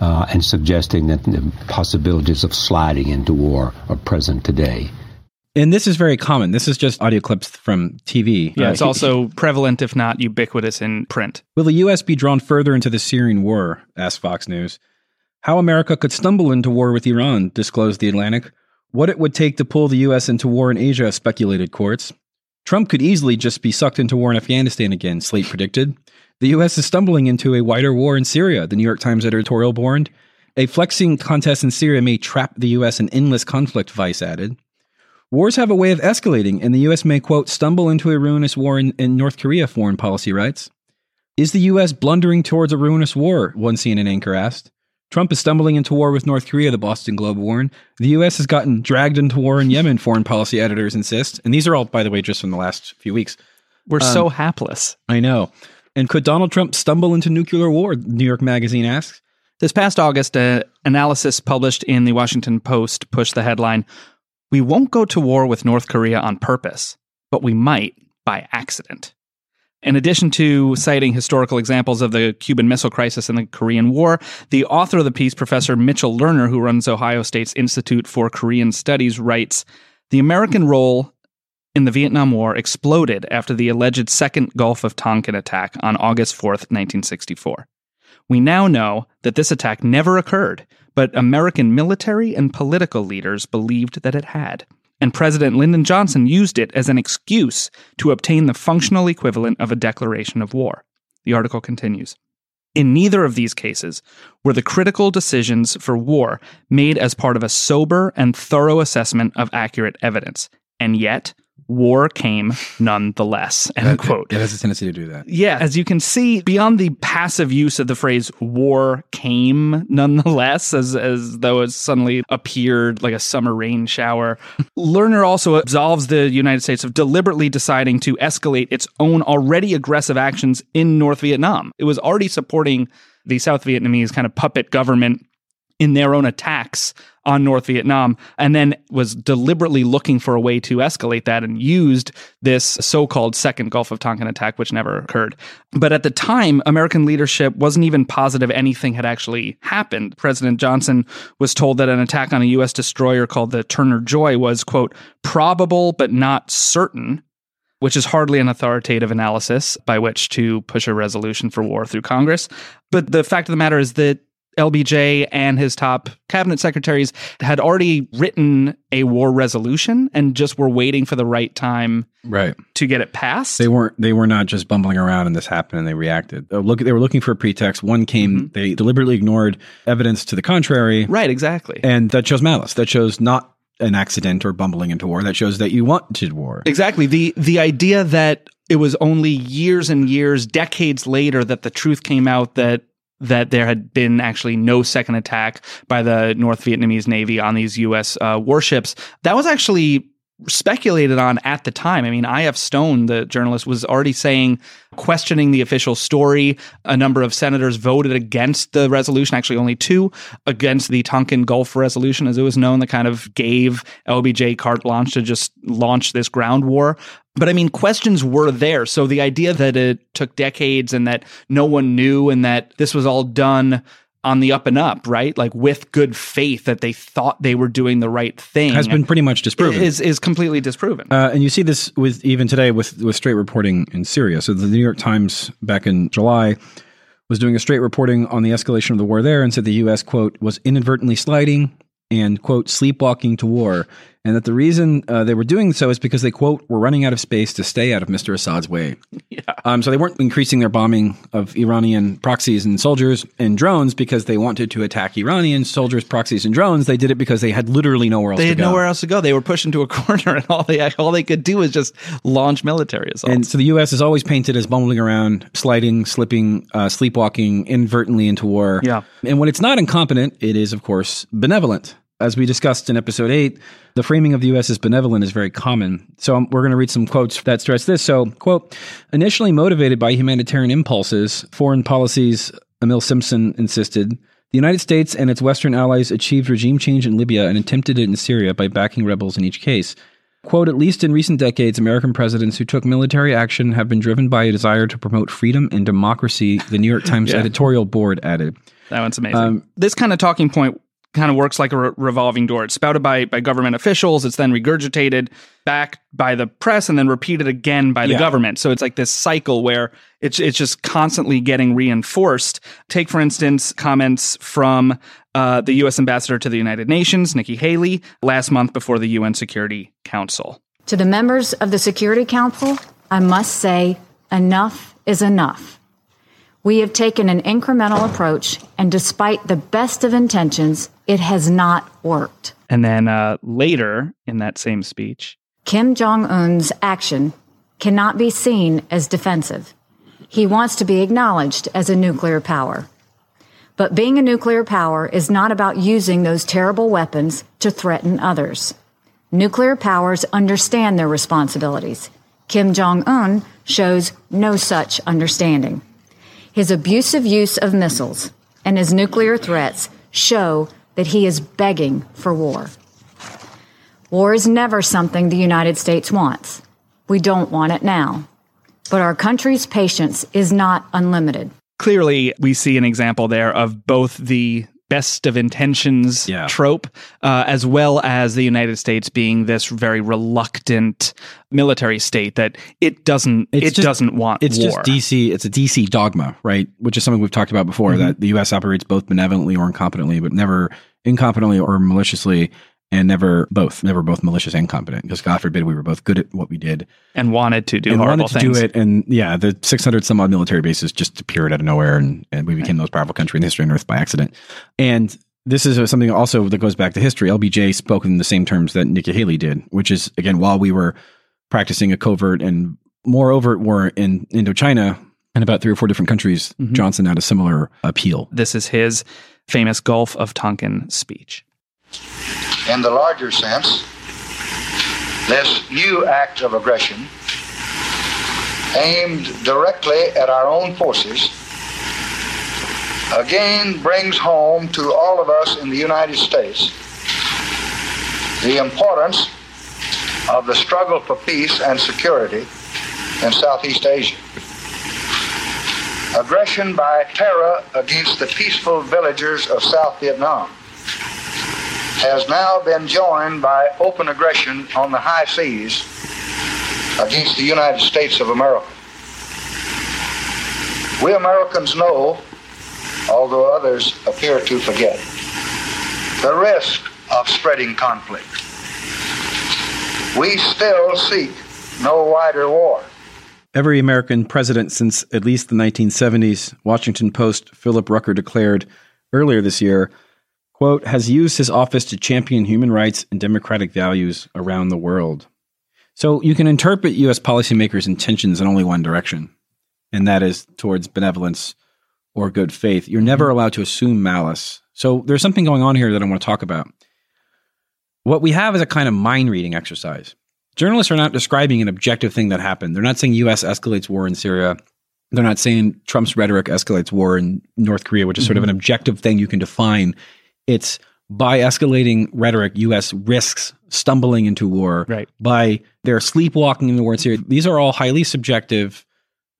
uh, and suggesting that the possibilities of sliding into war are present today. And this is very common. This is just audio clips from TV. Yeah, Uh, it's also prevalent, if not ubiquitous, in print. Will the U.S. be drawn further into the Syrian war? asked Fox News. How America could stumble into war with Iran, disclosed The Atlantic. What it would take to pull the U.S. into war in Asia, speculated Quartz. Trump could easily just be sucked into war in Afghanistan again, Slate predicted. The U.S. is stumbling into a wider war in Syria, the New York Times editorial warned. A flexing contest in Syria may trap the U.S. in endless conflict, Vice added. Wars have a way of escalating, and the U.S. may, quote, stumble into a ruinous war in, in North Korea, foreign policy writes. Is the U.S. blundering towards a ruinous war? One CNN anchor asked. Trump is stumbling into war with North Korea, the Boston Globe warned. The U.S. has gotten dragged into war in Yemen, foreign policy editors insist. And these are all, by the way, just from the last few weeks. We're Um, so hapless. I know. And could Donald Trump stumble into nuclear war? New York Magazine asks. This past August, an analysis published in the Washington Post pushed the headline We won't go to war with North Korea on purpose, but we might by accident. In addition to citing historical examples of the Cuban Missile Crisis and the Korean War, the author of the piece, Professor Mitchell Lerner, who runs Ohio State's Institute for Korean Studies, writes The American role in the Vietnam War exploded after the alleged second Gulf of Tonkin attack on August 4th, 1964. We now know that this attack never occurred, but American military and political leaders believed that it had. And President Lyndon Johnson used it as an excuse to obtain the functional equivalent of a declaration of war. The article continues. In neither of these cases were the critical decisions for war made as part of a sober and thorough assessment of accurate evidence. And yet, war came nonetheless. End quote. It has a tendency to do that. Yeah, as you can see, beyond the passive use of the phrase war came nonetheless, as, as though it suddenly appeared like a summer rain shower, Lerner also absolves the United States of deliberately deciding to escalate its own already aggressive actions in North Vietnam. It was already supporting the South Vietnamese kind of puppet government in their own attacks on North Vietnam, and then was deliberately looking for a way to escalate that and used this so called second Gulf of Tonkin attack, which never occurred. But at the time, American leadership wasn't even positive anything had actually happened. President Johnson was told that an attack on a U.S. destroyer called the Turner Joy was, quote, probable but not certain which is hardly an authoritative analysis by which to push a resolution for war through Congress. But the fact of the matter is that LBJ and his top cabinet secretaries had already written a war resolution and just were waiting for the right time Right. to get it passed. They weren't. They were not just bumbling around and this happened and they reacted. Uh, Look, they were looking for a pretext. One came. They deliberately ignored evidence to the contrary. Right. Exactly. And that shows malice. That shows not an accident or bumbling into war. That shows that you wanted war. Exactly. The the idea that it was only years and years, decades later that the truth came out that that there had been actually no second attack by the North Vietnamese Navy on these U.S. Uh, warships. That was actually speculated on at the time. I mean, I.F. Stone, the journalist, was already saying, questioning the official story. A number of senators voted against the resolution, actually, only two, against the Tonkin Gulf resolution, as it was known, that kind of gave LBJ carte blanche to just launch this ground war. But I mean, questions were there. So the idea that it took decades and that no one knew and that this was all done on the up and up, right? Like with good faith that they thought they were doing the right thing Has been pretty much disproven. Is is completely disproven. Uh, and you see this with even today with with straight reporting in Syria. So the New York Times back in July was doing a straight reporting on the escalation of the war there and said the U.S., quote, was inadvertently sliding and, quote, sleepwalking to war. And that the reason uh, they were doing so is because they, quote, were running out of space to stay out of Mr. Assad's way. Yeah. Um, so they weren't increasing their bombing of Iranian proxies and soldiers and drones because they wanted to attack Iranian soldiers, proxies, and drones. They did it because they had literally nowhere else they to had go. nowhere else to go. They were pushed into a corner, and all they all they could do was just launch military assaults. And so the U.S. is always painted as bumbling around, sliding, slipping, uh, sleepwalking inadvertently into war. Yeah. And when it's not incompetent, it is, of course, benevolent. As we discussed in episode eight, the framing of the U.S. as benevolent is very common. So um, we're going to read some quotes that stress this. So, quote, initially motivated by humanitarian impulses, Foreign Policy's, Emile Simpson insisted, the United States and its Western allies achieved regime change in Libya and attempted it in Syria by backing rebels in each case. Quote, at least in recent decades, American presidents who took military action have been driven by a desire to promote freedom and democracy, the New York Times Yeah. editorial board added. That one's amazing. Um, this kind of talking point kind of works like a re- revolving door. It's spouted by by government officials. It's then regurgitated back by the press and then repeated again by the Yeah. government. So it's like this cycle where it's it's just constantly getting reinforced. Take for instance comments from uh, the U.S. ambassador to the United Nations, Nikki Haley, last month before the UN Security Council. To the members of the Security Council, I must say enough is enough. We have taken an incremental approach, and despite the best of intentions, it has not worked. And then uh, later in that same speech, Kim Jong un's action cannot be seen as defensive. He wants to be acknowledged as a nuclear power. But being a nuclear power is not about using those terrible weapons to threaten others. Nuclear powers understand their responsibilities. Kim Jong un shows no such understanding. His abusive use of missiles and his nuclear threats show that he is begging for war. War is never something the United States wants. We don't want it now. But our country's patience is not unlimited. clearly we see an example there of both the best of intentions trope uh, as well as the united states being this very reluctant military state that it doesn't It's it just- doesn't want It's war just DC. It's a DC dogma, right? Which is something we've talked about before. Mhm. That the U.S. operates both benevolently or incompetently, but never incompetently or maliciously, and never both. Never both malicious and competent. Because God forbid we were both good at what we did and wanted to do and horrible wanted to things do it. And yeah, the 600 some odd military bases just appeared out of nowhere, and, and we became the most powerful country in the history of Earth by accident. And this is something also that goes back to history. LBJ spoke in the same terms that Nikki Haley did, which is again while we were practicing a covert and more overt war in Indochina and about three or four different countries, Mhm. Johnson had a similar appeal. this is his famous gulf of tonkin speech In the larger sense, this new act of aggression, aimed directly at our own forces, again brings home to all of us in the United States the importance of the struggle for peace and security in Southeast Asia. Aggression by terror against the peaceful villagers of South Vietnam has now been joined by open aggression on the high seas against the United States of America. We Americans know, although others appear to forget, the risk of spreading conflict. We still seek no wider war. Every American president since at least the 1970s, Washington Post Philip Rucker declared earlier this year, quote, has used his office to champion human rights and democratic values around the world. So you can interpret U.S. policymakers' intentions in only one direction, and that is towards benevolence or good faith. You're never allowed to assume malice. So there's something going on here that I want to talk about. What we have is a kind of mind reading exercise. Journalists are not describing an objective thing that happened. They're not saying U.S. escalates war in Syria. They're not saying Trump's rhetoric escalates war in North Korea, which is sort of Mhm. an objective thing you can define. It's by escalating rhetoric, U.S. risks stumbling into war. Right. By their sleepwalking in the war in Syria. These are all highly subjective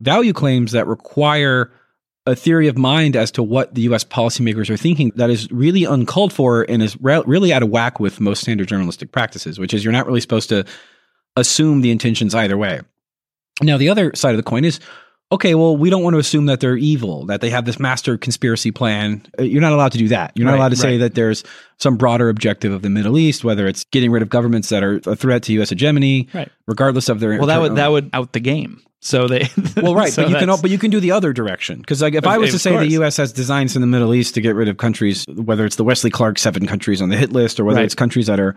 value claims that require a theory of mind as to what the U.S. policymakers are thinking that is really uncalled for and is re- really out of whack with most standard journalistic practices, which is you're not really supposed to assume the intentions either way. Now, the other side of the coin is okay, well, we don't want to assume that they're evil, that they have this master conspiracy plan. Uh, You're not allowed to do that. You're not Right, allowed to say that there's some broader objective of the Middle East, whether it's getting rid of governments that are a threat to U.S. hegemony, Right. regardless of their. Well, that would that would out the game. So they well, right, so but you can but you can do the other direction because like if I was to of say the. U.S. has designs in the Middle East to get rid of countries, whether it's the Wesley Clark seven countries on the hit list or whether Right. it's countries that are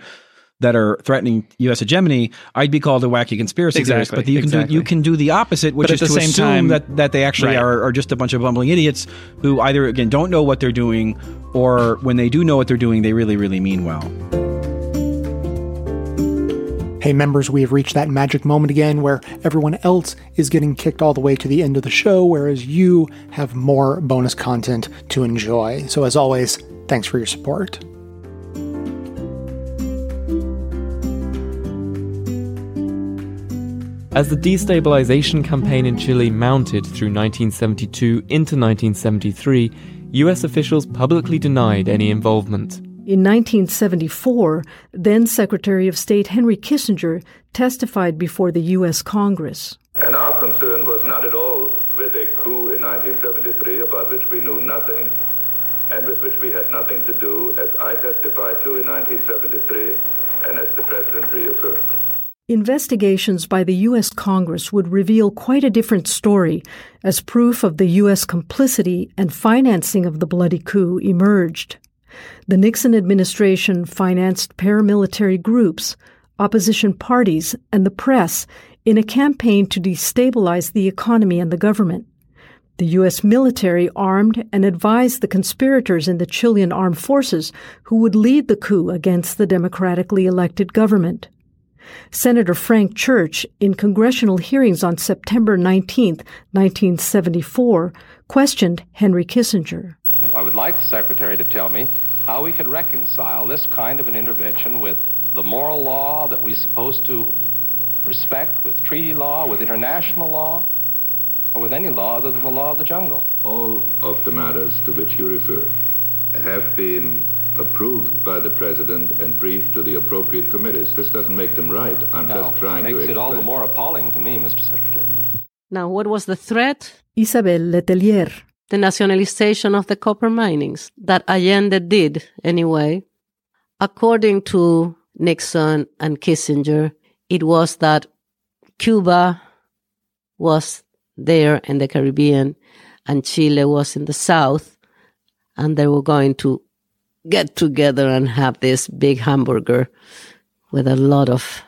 that are threatening U.S. hegemony, I'd be called a wacky conspiracy theorist. But you can exactly. do you can do the opposite, which But is at to same assume time- that that they actually Right. are, are just a bunch of bumbling idiots who either again don't know what they're doing, or when they do know what they're doing, they really really mean well. Hey, members, we have reached that magic moment again where everyone else is getting kicked all the way to the end of the show, whereas you have more bonus content to enjoy. So, as always, thanks for your support. As the destabilization campaign in Chile mounted through 1972 into 1973, US officials publicly denied any involvement. In 1974, then Secretary of State Henry Kissinger testified before the U.S. Congress. And our concern was not at all with a coup in 1973 about which we knew nothing and with which we had nothing to do, as I testified to in 1973 and as the President reaffirmed. Investigations by the U.S. Congress would reveal quite a different story as proof of the U.S. complicity and financing of the bloody coup emerged. The Nixon administration financed paramilitary groups, opposition parties, and the press in a campaign to destabilize the economy and the government. The U.S. military armed and advised the conspirators in the Chilean armed forces who would lead the coup against the democratically elected government. Senator Frank Church, in congressional hearings on September 19, 1974, questioned Henry Kissinger. I would like the Secretary to tell me how we can reconcile this kind of an intervention with the moral law that we're supposed to respect, with treaty law, with international law, or with any law other than the law of the jungle. All of the matters to which you refer have been approved by the President and briefed to the appropriate committees. This doesn't make them right. I'm Now, just trying makes to Makes it all the more appalling to me, Mr. Secretary. Now, what was the threat? Isabel Letelier. The nationalization of the copper minings that Allende did anyway. According to Nixon and Kissinger, it was that Cuba was there in the Caribbean and Chile was in the south, and they were going to get together and have this big hamburger with a lot of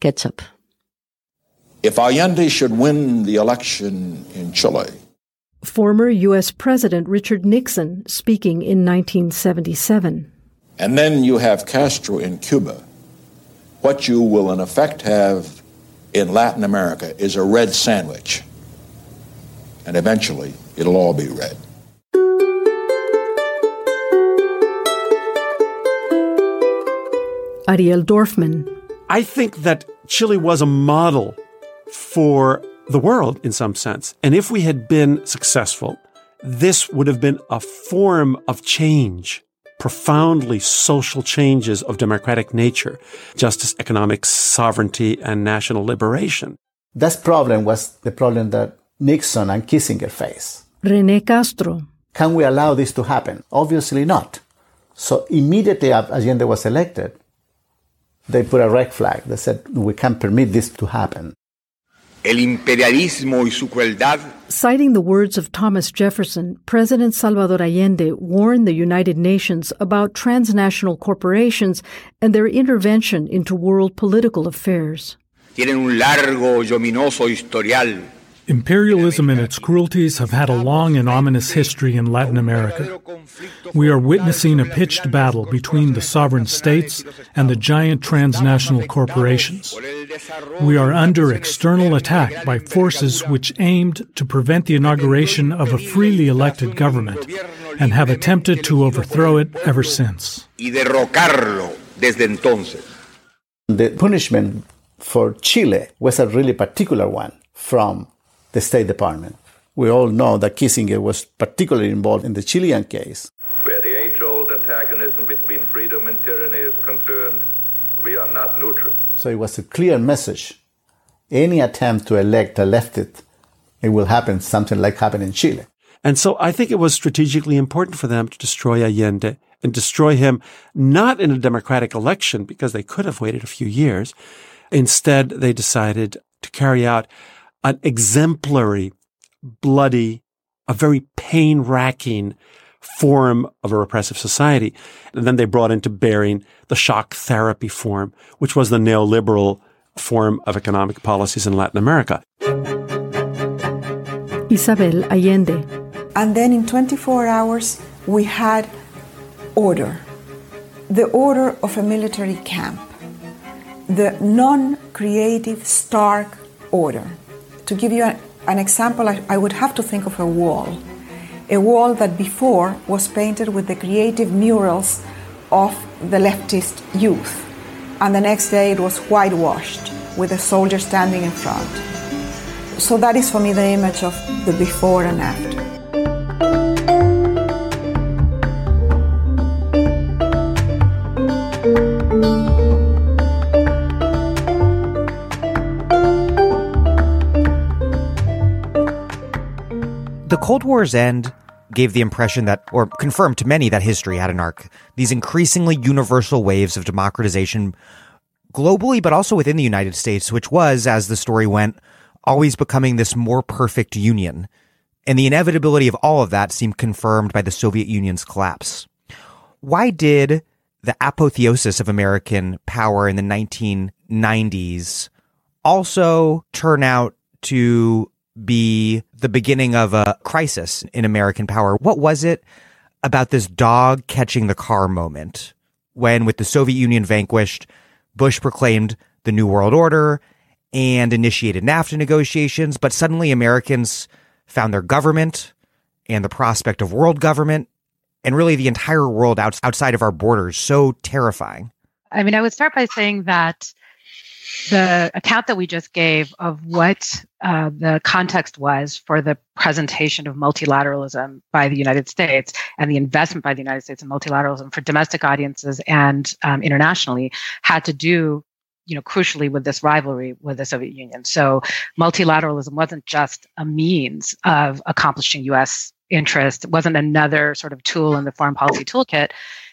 ketchup. If Allende should win the election in Chile, Former U.S. President Richard Nixon speaking in 1977. and then you have Castro in Cuba, what you will in effect have in Latin America is a red sandwich. And eventually, it'll all be red. Ariel Dorfman. I think that Chile was a model for the world in some sense. And if we had been successful, this would have been a form of change, profoundly social changes of democratic nature, justice, economic sovereignty, and national liberation. That problem was the problem that Nixon and Kissinger faced. René Castro. Can we allow this to happen? Obviously not. So immediately after Allende was elected, they put a red flag. They said, we can't permit this to happen. El imperialismo y su crueldad Citing the words of Thomas Jefferson, President Salvador Allende warned the United Nations about transnational corporations and their intervention into world political affairs. tienen un largo y ominoso historial. Imperialism and its cruelties have had a long and ominous history in Latin America. We are witnessing a pitched battle between the sovereign states and the giant transnational corporations. We are under external attack by forces which aimed to prevent the inauguration of a freely elected government and have attempted to overthrow it ever since. y derrocarlo desde entonces. The punishment for Chile was a really particular one from the State Department. We all know that Kissinger was particularly involved in the Chilean case. Where the age-old antagonism between freedom and tyranny is concerned, we are not neutral. So it was a clear message. Any attempt to elect a leftist it will happen something like happened in Chile. And so I think it was strategically important for them to destroy Allende and destroy him not in a democratic election because they could have waited a few years. Instead, they decided to carry out an exemplary, bloody, a very pain racking form of a repressive society. And then they brought into bearing the shock therapy form, which was the neoliberal form of economic policies in Latin America. Isabel Allende. And then in 24 hours, we had order the order of a military camp, the non creative, stark order. To give you an example, I, I would have to think of a wall. A wall that before was painted with the creative murals of the leftist youth, and the next day it was whitewashed with a soldier standing in front. So that is for me the image of the before and after. Cold War's end gave the impression that, or confirmed to many, that history had an arc. These increasingly universal waves of democratization globally, but also within the United States, which was, as the story went, always becoming this more perfect union. And the inevitability of all of that seemed confirmed by the Soviet Union's collapse. Why did the apotheosis of American power in the 1990s also turn out to be the beginning of a crisis in American power? What was it about this dog catching the car moment when, with the Soviet Union vanquished, Bush proclaimed the New World Order and initiated NAFTA negotiations, but suddenly Americans found their government and the prospect of world government and really the entire world outside of our borders so terrifying. I mean, I would start by saying that the account that we just gave of what uh, the context was for the presentation of multilateralism by the United States and the investment by the United States in multilateralism for domestic audiences and um, internationally had to do you know, crucially with this rivalry with the Soviet Union. So multilateralism wasn't just a means of accomplishing U.S. interest. It wasn't another sort of tool in the foreign policy toolkit.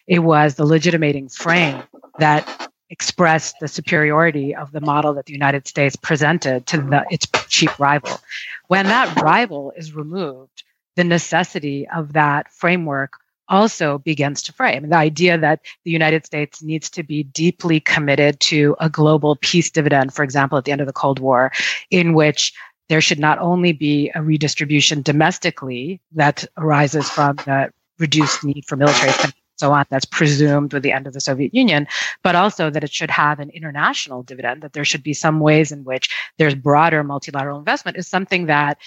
It was the legitimating frame that expressed the superiority of the model that the United States presented to the, its chief rival. When that rival is removed, the necessity of that framework also begins to mean, the idea that the United States needs to be deeply committed to a global peace dividend, for example, at the end of the Cold War, in which there should not only be a redistribution domestically that arises from the reduced need for military spending so on that's presumed with the end of the Soviet Union, but also that it should have an international dividend, that there should be some ways in which there's broader multilateral investment is something that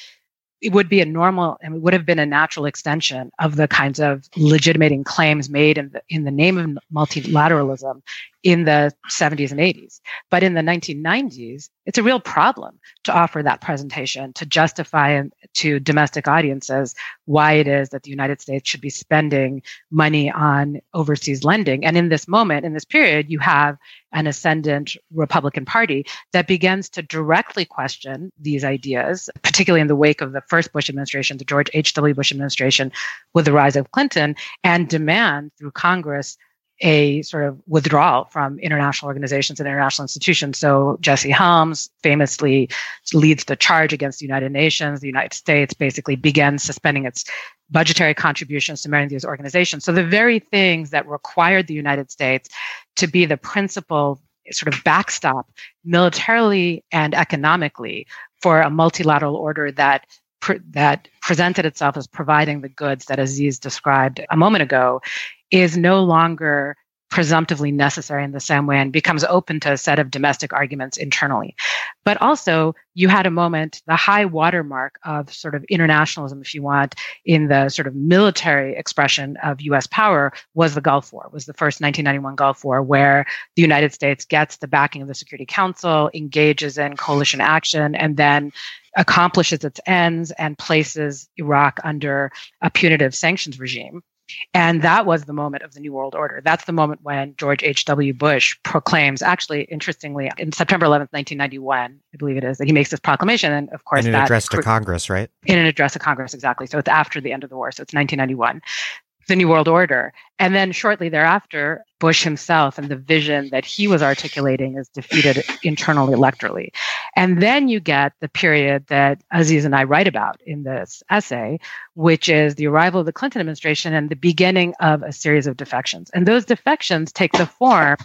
it would be a normal and it would have been a natural extension of the kinds of legitimating claims made in the, in the name of multilateralism in the 70s and 80s. But in the 1990s, it's a real problem to offer that presentation to justify to domestic audiences why it is that the United States should be spending money on overseas lending. And in this moment, in this period, you have an ascendant Republican Party that begins to directly question these ideas, particularly in the wake of the first Bush administration, the George H.W. Bush administration, with the rise of Clinton, and demand through Congress a sort of withdrawal from international organizations and international institutions. So Jesse Helms famously leads the charge against the United Nations. The United States basically begins suspending its budgetary contributions to many of these organizations. So the very things that required the United States to be the principal sort of backstop militarily and economically for a multilateral order that that presented itself as providing the goods that Aziz described a moment ago is no longer presumptively necessary in the same way and becomes open to a set of domestic arguments internally. But also, you had a moment, the high watermark of sort of internationalism, if you want, in the sort of military expression of US power was the Gulf War, was the first 1991 Gulf War, where the United States gets the backing of the Security Council, engages in coalition action, and then accomplishes its ends and places Iraq under a punitive sanctions regime And that was the moment of the New World Order. That's the moment when George H.W. Bush proclaims, actually, interestingly, in September 11th, 1991, I believe it is, that he makes this proclamation. And of course, in an address to Congress, right? In an address to Congress, exactly. So it's after the end of the war. So it's 1991 the New World Order. And then shortly thereafter, Bush himself and the vision that he was articulating is defeated internally electorally. And then you get the period that Aziz and I write about in this essay, which is the arrival of the Clinton administration and the beginning of a series of defections. And those defections take the form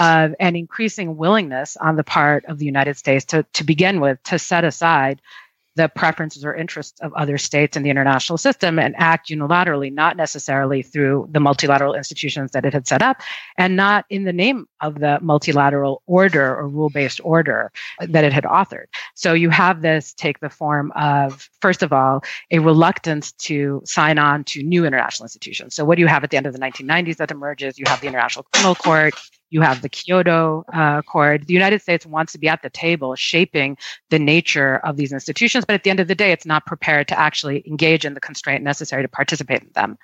of an increasing willingness on the part of the United States to, to begin with, to set aside the preferences or interests of other states in the international system and act unilaterally, not necessarily through the multilateral institutions that it had set up, and not in the name of the multilateral order or rule based order that it had authored. So you have this take the form of, first of all, a reluctance to sign on to new international institutions. So what do you have at the end of the 1990s that emerges? You have the International Criminal Court, you have the Kyoto uh, Accord. The United States wants to be at the table shaping the nature of these institutions, but at the end of the day, it's not prepared to actually engage in the constraint necessary to participate in them.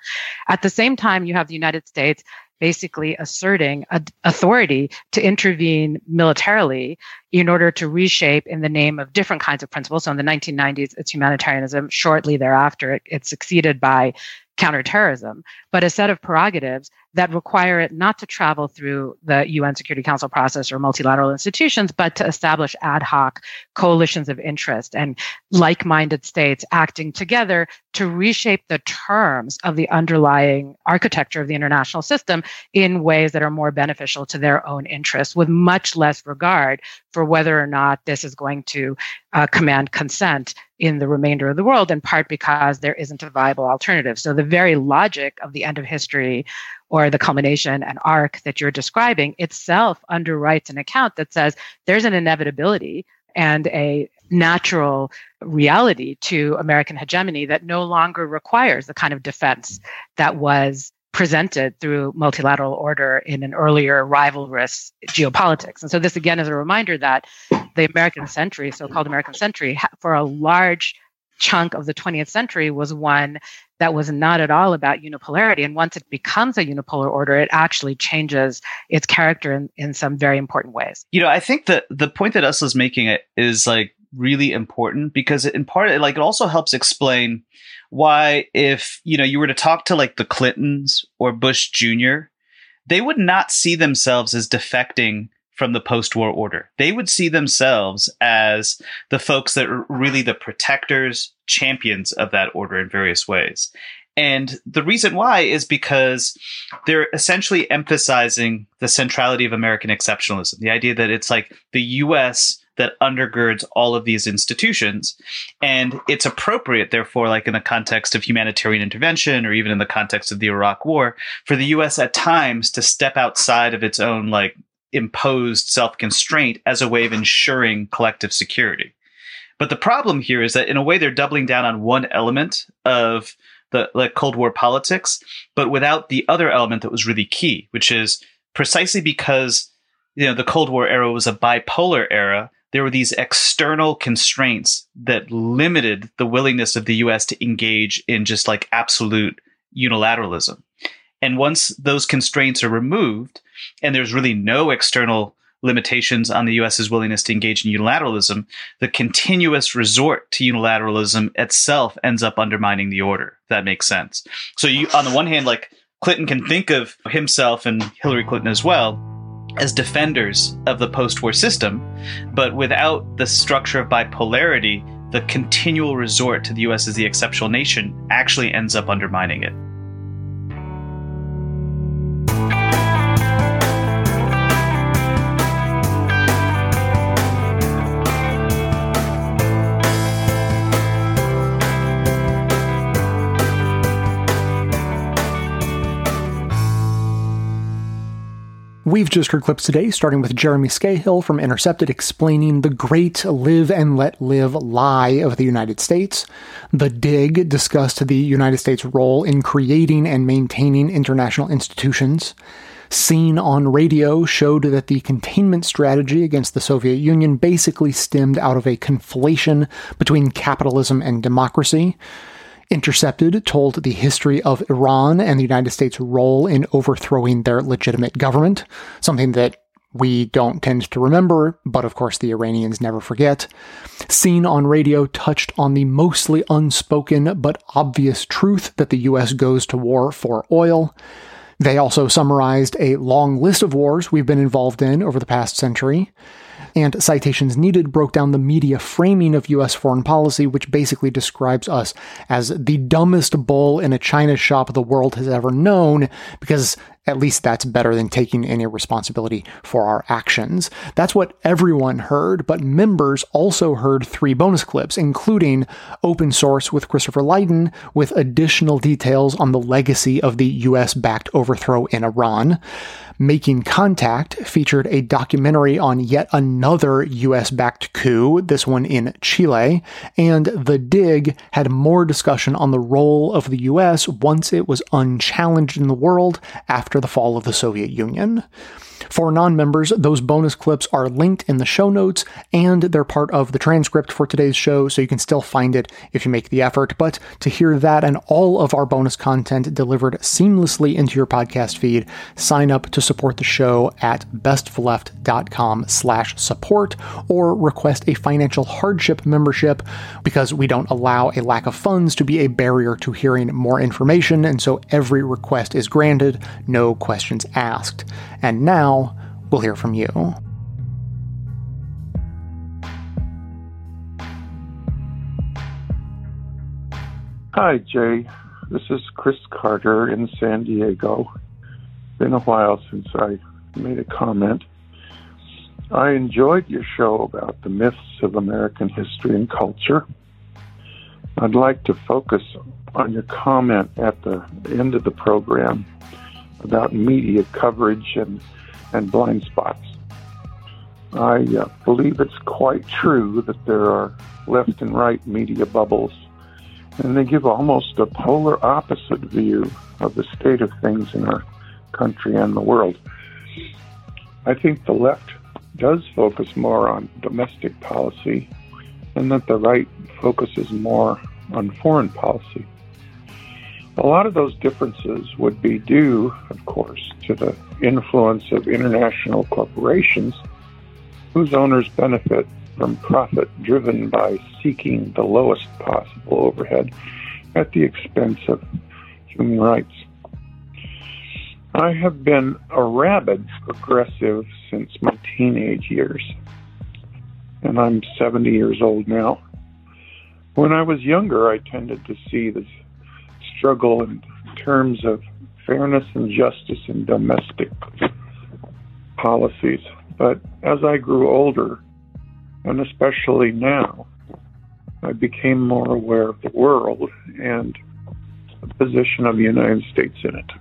At the same time, you have the United States basically asserting authority to intervene militarily in order to reshape in the name of different kinds of principles. So in the 1990s, it's humanitarianism. Shortly thereafter, it, it's succeeded by counterterrorism, but a set of prerogatives that require it not to travel through the UN Security Council process or multilateral institutions, but to establish ad hoc coalitions of interest and like minded states acting together to reshape the terms of the underlying architecture of the international system in ways that are more beneficial to their own interests, with much less regard for whether or not this is going to uh, command consent in the remainder of the world, in part because there isn't a viable alternative. So the very logic of the end of history or the culmination and arc that you're describing itself underwrites an account that says there's an inevitability and a natural reality to American hegemony that no longer requires the kind of defense that was presented through multilateral order in an earlier rivalrous geopolitics. And so this again is a reminder that the American century, so-called American century, for a large chunk of the 20th century was one that was not at all about unipolarity. And once it becomes a unipolar order, it actually changes its character in, in some very important ways. You know, I think that the point that Usla's making is like really important because in part, it, like it also helps explain why if, you know, you were to talk to like the Clintons or Bush Jr., they would not see themselves as defecting from the post-war order. They would see themselves as the folks that are really the protectors, champions of that order in various ways. And the reason why is because they're essentially emphasizing the centrality of American exceptionalism, the idea that it's like the US that undergirds all of these institutions. And it's appropriate, therefore, like in the context of humanitarian intervention or even in the context of the Iraq War, for the US at times to step outside of its own like imposed self constraint as a way of ensuring collective security. But the problem here is that in a way they're doubling down on one element of the like Cold War politics, but without the other element that was really key, which is precisely because you know the Cold War era was a bipolar era. There were these external constraints that limited the willingness of the U.S. to engage in just like absolute unilateralism. And once those constraints are removed, and there's really no external limitations on the US's willingness to engage in unilateralism, the continuous resort to unilateralism itself ends up undermining the order. that makes sense. So you, on the one hand, like Clinton can think of himself and Hillary Clinton as well as defenders of the post-war system, but without the structure of bipolarity, the continual resort to the US as the exceptional nation actually ends up undermining it. We've just heard clips today, starting with Jeremy Scahill from Intercepted explaining the great live and let live lie of the United States. The Dig discussed the United States' role in creating and maintaining international institutions. Scene on Radio showed that the containment strategy against the Soviet Union basically stemmed out of a conflation between capitalism and democracy. Intercepted told the history of Iran and the United States' role in overthrowing their legitimate government, something that we don't tend to remember, but of course the Iranians never forget. Scene on Radio touched on the mostly unspoken but obvious truth that the US goes to war for oil. They also summarized a long list of wars we've been involved in over the past century. And Citations Needed broke down the media framing of US foreign policy, which basically describes us as the dumbest bull in a china shop the world has ever known, because at least that's better than taking any responsibility for our actions. That's what everyone heard, but members also heard three bonus clips, including Open Source with Christopher Lydon, with additional details on the legacy of the US backed overthrow in Iran. Making Contact featured a documentary on yet another US backed coup, this one in Chile, and The Dig had more discussion on the role of the US once it was unchallenged in the world after the fall of the Soviet Union. For non members, those bonus clips are linked in the show notes and they're part of the transcript for today's show, so you can still find it if you make the effort. But to hear that and all of our bonus content delivered seamlessly into your podcast feed, sign up to support the show at bestofleft.com slash support or request a financial hardship membership because we don't allow a lack of funds to be a barrier to hearing more information, and so every request is granted, no questions asked. And now, we'll hear from you. Hi, Jay. This is Chris Carter in San Diego. Been a while since I made a comment. I enjoyed your show about the myths of American history and culture. I'd like to focus on your comment at the end of the program about media coverage and, and blind spots. I uh, believe it's quite true that there are left and right media bubbles, and they give almost a polar opposite view of the state of things in our country and the world. I think the left does focus more on domestic policy, and that the right focuses more on foreign policy. A lot of those differences would be due, of course, to the influence of international corporations whose owners benefit from profit driven by seeking the lowest possible overhead at the expense of human rights. I have been a rabid progressive since my teenage years, and I'm 70 years old now. When I was younger, I tended to see the struggle in terms of fairness and justice in domestic policies. But as I grew older, and especially now, I became more aware of the world and the position of the United States in it.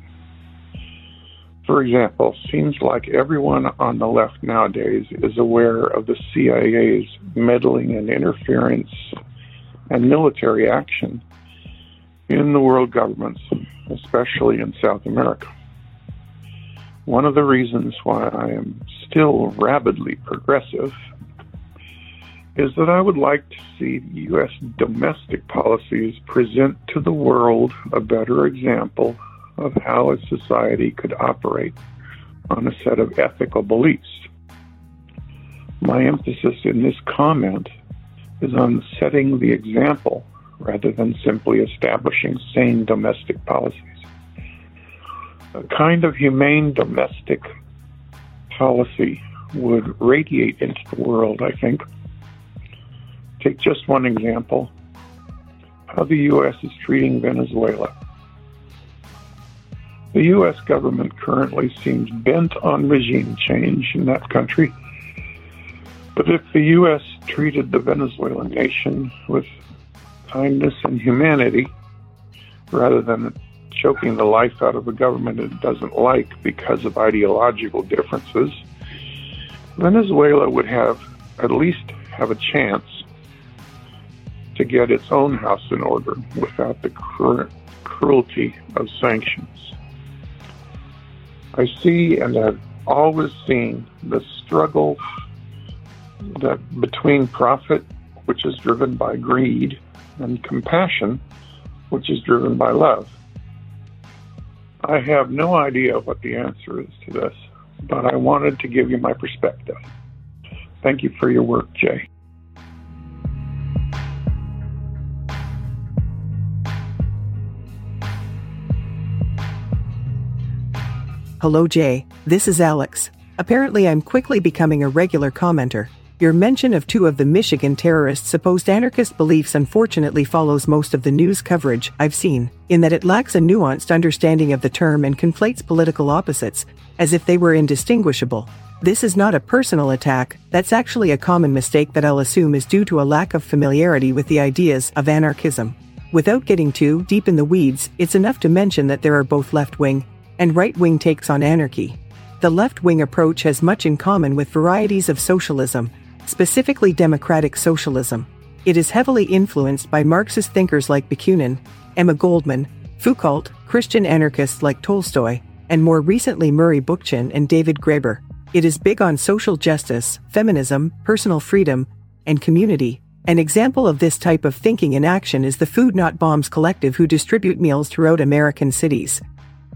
For example, seems like everyone on the left nowadays is aware of the CIA's meddling and interference and military action in the world governments, especially in South America. One of the reasons why I am still rabidly progressive is that I would like to see U.S. domestic policies present to the world a better example of how a society could operate on a set of ethical beliefs. My emphasis in this comment is on setting the example rather than simply establishing sane domestic policies. A kind of humane domestic policy would radiate into the world, I think. Take just one example how the U.S. is treating Venezuela. The U.S. government currently seems bent on regime change in that country. But if the U.S. treated the Venezuelan nation with kindness and humanity rather than choking the life out of a government it doesn't like because of ideological differences, Venezuela would have at least have a chance to get its own house in order without the cruelty of sanctions. I see and have always seen the struggle that between profit, which is driven by greed, and compassion, which is driven by love. I have no idea what the answer is to this, but I wanted to give you my perspective. Thank you for your work, Jay. Hello, Jay. This is Alex. Apparently, I'm quickly becoming a regular commenter. Your mention of two of the Michigan terrorists' supposed anarchist beliefs unfortunately follows most of the news coverage I've seen, in that it lacks a nuanced understanding of the term and conflates political opposites as if they were indistinguishable. This is not a personal attack, that's actually a common mistake that I'll assume is due to a lack of familiarity with the ideas of anarchism. Without getting too deep in the weeds, it's enough to mention that there are both left wing and right wing takes on anarchy. The left wing approach has much in common with varieties of socialism, specifically democratic socialism. It is heavily influenced by Marxist thinkers like Bakunin, Emma Goldman, Foucault, Christian anarchists like Tolstoy, and more recently Murray Bookchin and David Graeber. It is big on social justice, feminism, personal freedom, and community. An example of this type of thinking in action is the Food Not Bombs Collective, who distribute meals throughout American cities.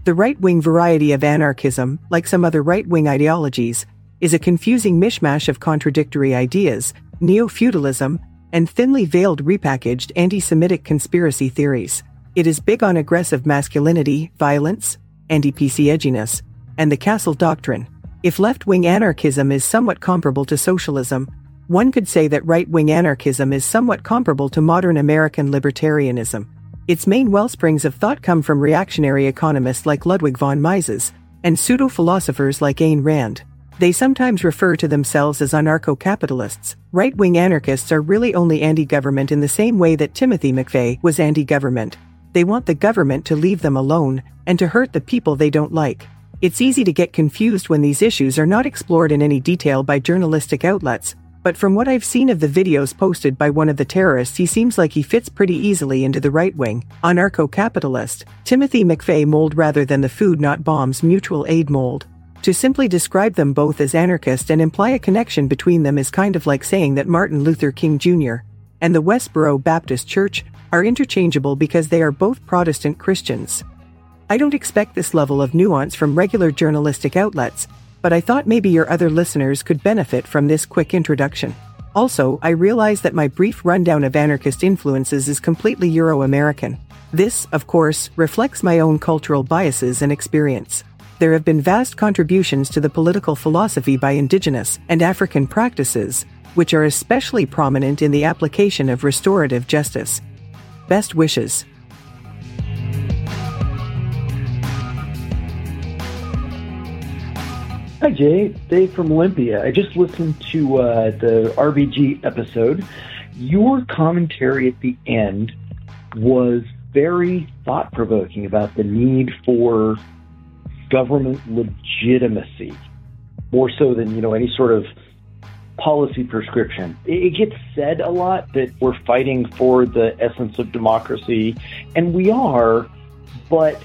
The right wing variety of anarchism, like some other right wing ideologies, is a confusing mishmash of contradictory ideas, neo feudalism, and thinly veiled repackaged anti Semitic conspiracy theories. It is big on aggressive masculinity, violence, anti PC edginess, and the castle doctrine. If left wing anarchism is somewhat comparable to socialism, one could say that right wing anarchism is somewhat comparable to modern American libertarianism. Its main wellsprings of thought come from reactionary economists like Ludwig von Mises and pseudo philosophers like Ayn Rand. They sometimes refer to themselves as anarcho capitalists. Right wing anarchists are really only anti government in the same way that Timothy McVeigh was anti government. They want the government to leave them alone and to hurt the people they don't like. It's easy to get confused when these issues are not explored in any detail by journalistic outlets, but from what I've seen of the videos posted by one of the terrorists, he seems like he fits pretty easily into the right wing, anarcho capitalist, Timothy McVeigh mold rather than the food not bombs mutual aid mold. To simply describe them both as anarchist and imply a connection between them is kind of like saying that Martin Luther King Jr. and the Westboro Baptist Church are interchangeable because they are both Protestant Christians. I don't expect this level of nuance from regular journalistic outlets, but I thought maybe your other listeners could benefit from this quick introduction. Also, I realize that my brief rundown of anarchist influences is completely Euro American. This, of course, reflects my own cultural biases and experience there have been vast contributions to the political philosophy by indigenous and African practices, which are especially prominent in the application of restorative justice. Best wishes. Hi, Jay. Dave from Olympia. I just listened to uh, the RBG episode. Your commentary at the end was very thought provoking about the need for government legitimacy more so than you know any sort of policy prescription. It gets said a lot that we're fighting for the essence of democracy, and we are, but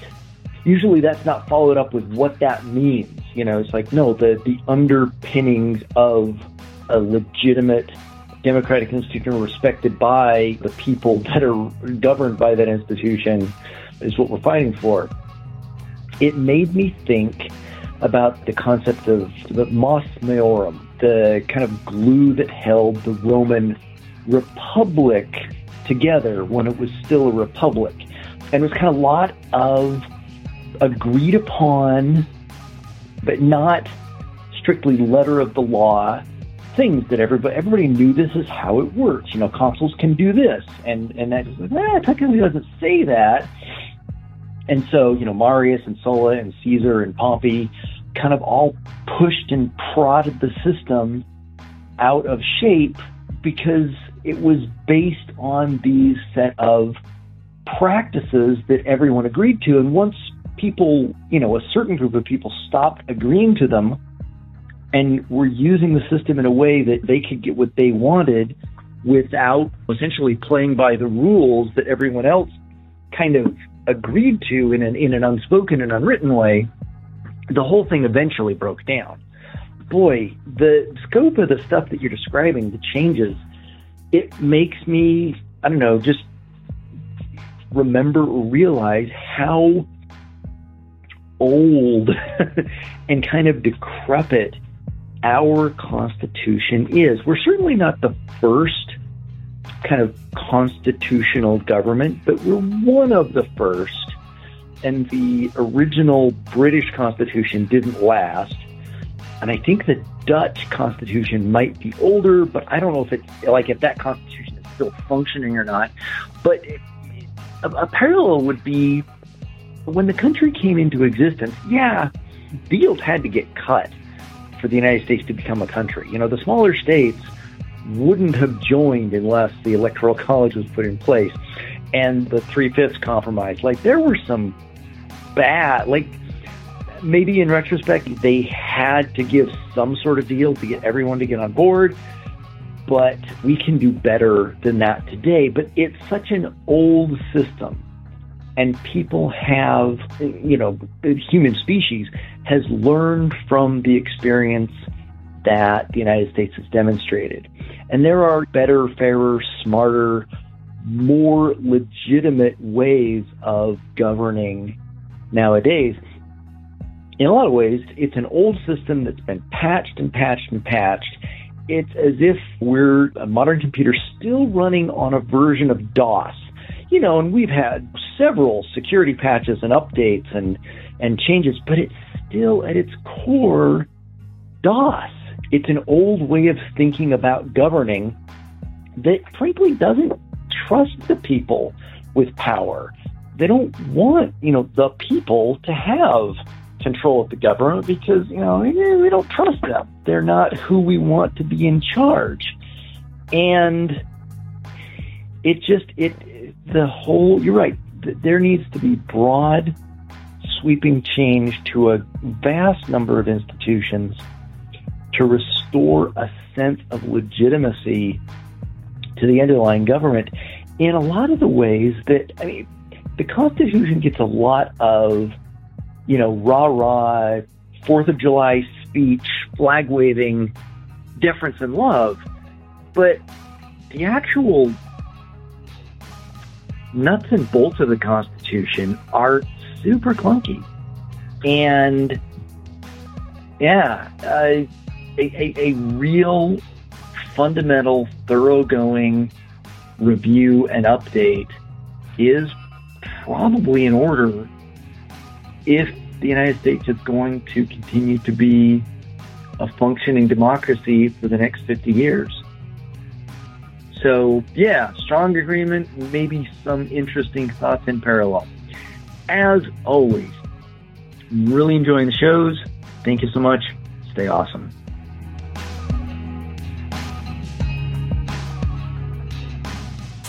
usually that's not followed up with what that means. You know, it's like no, the the underpinnings of a legitimate democratic institution respected by the people that are governed by that institution is what we're fighting for it made me think about the concept of the mos maiorum, the kind of glue that held the Roman Republic together when it was still a republic. And it was kind of a lot of agreed upon, but not strictly letter of the law things that everybody everybody knew this is how it works. You know, consuls can do this, and and that eh, technically doesn't say that. And so, you know, Marius and Sulla and Caesar and Pompey kind of all pushed and prodded the system out of shape because it was based on these set of practices that everyone agreed to. And once people, you know, a certain group of people stopped agreeing to them and were using the system in a way that they could get what they wanted without essentially playing by the rules that everyone else kind of agreed to in an in an unspoken and unwritten way, the whole thing eventually broke down. Boy, the scope of the stuff that you're describing, the changes, it makes me I don't know, just remember or realize how old and kind of decrepit our Constitution is. We're certainly not the first kind of constitutional government, but we're one of the first. And the original British Constitution didn't last. And I think the Dutch Constitution might be older, but I don't know if it's like if that Constitution is still functioning or not. But a, a parallel would be when the country came into existence, yeah, deals had to get cut for the United States to become a country. You know, the smaller states wouldn't have joined unless the Electoral College was put in place and the three fifths compromise. Like, there were some bad, like, maybe in retrospect, they had to give some sort of deal to get everyone to get on board, but we can do better than that today. But it's such an old system and people have, you know, the human species has learned from the experience that the United States has demonstrated. And there are better, fairer, smarter, more legitimate ways of governing nowadays. In a lot of ways, it's an old system that's been patched and patched and patched. It's as if we're a modern computer still running on a version of DOS you know, and we've had several security patches and updates and and changes, but it's still at its core DOS. It's an old way of thinking about governing that frankly doesn't trust the people with power. They don't want, you know, the people to have control of the government because, you know, we don't trust them. They're not who we want to be in charge. And it just it the whole, you're right, there needs to be broad, sweeping change to a vast number of institutions to restore a sense of legitimacy to the underlying government in a lot of the ways that, I mean, the Constitution gets a lot of, you know, rah rah, Fourth of July speech, flag waving, deference and love. But the actual nuts and bolts of the Constitution are super clunky. And yeah, uh, a, a, a real fundamental, thoroughgoing review and update is probably in order if the United States is going to continue to be a functioning democracy for the next 50 years. So, yeah, strong agreement, maybe some interesting thoughts in parallel. As always, really enjoying the shows. Thank you so much. Stay awesome.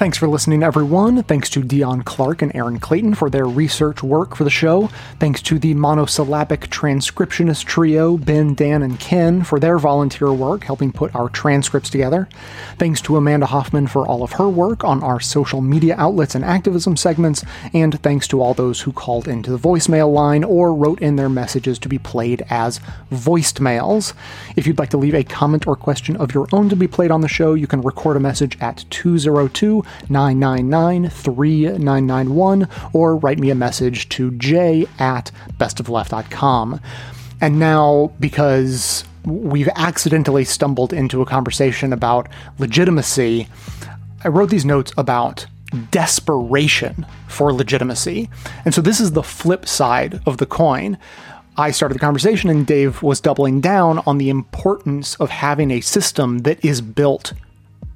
Thanks for listening, everyone. Thanks to Dion Clark and Aaron Clayton for their research work for the show. Thanks to the monosyllabic transcriptionist trio, Ben, Dan, and Ken, for their volunteer work helping put our transcripts together. Thanks to Amanda Hoffman for all of her work on our social media outlets and activism segments. And thanks to all those who called into the voicemail line or wrote in their messages to be played as voiced mails. If you'd like to leave a comment or question of your own to be played on the show, you can record a message at 202 999 3991 or write me a message to j at bestofleft.com. And now, because we've accidentally stumbled into a conversation about legitimacy, I wrote these notes about desperation for legitimacy. And so this is the flip side of the coin. I started the conversation and Dave was doubling down on the importance of having a system that is built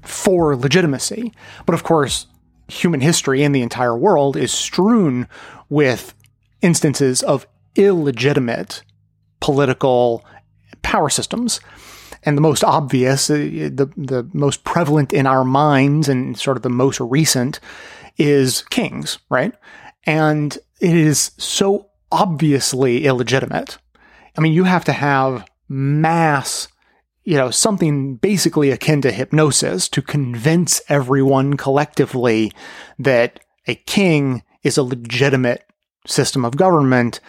for legitimacy. But of course, human history in the entire world is strewn with instances of illegitimate political power systems. And the most obvious, uh, the, the most prevalent in our minds and sort of the most recent is kings, right? And it is so obviously illegitimate. I mean, you have to have mass you know, something basically akin to hypnosis to convince everyone collectively that a king is a legitimate system of government.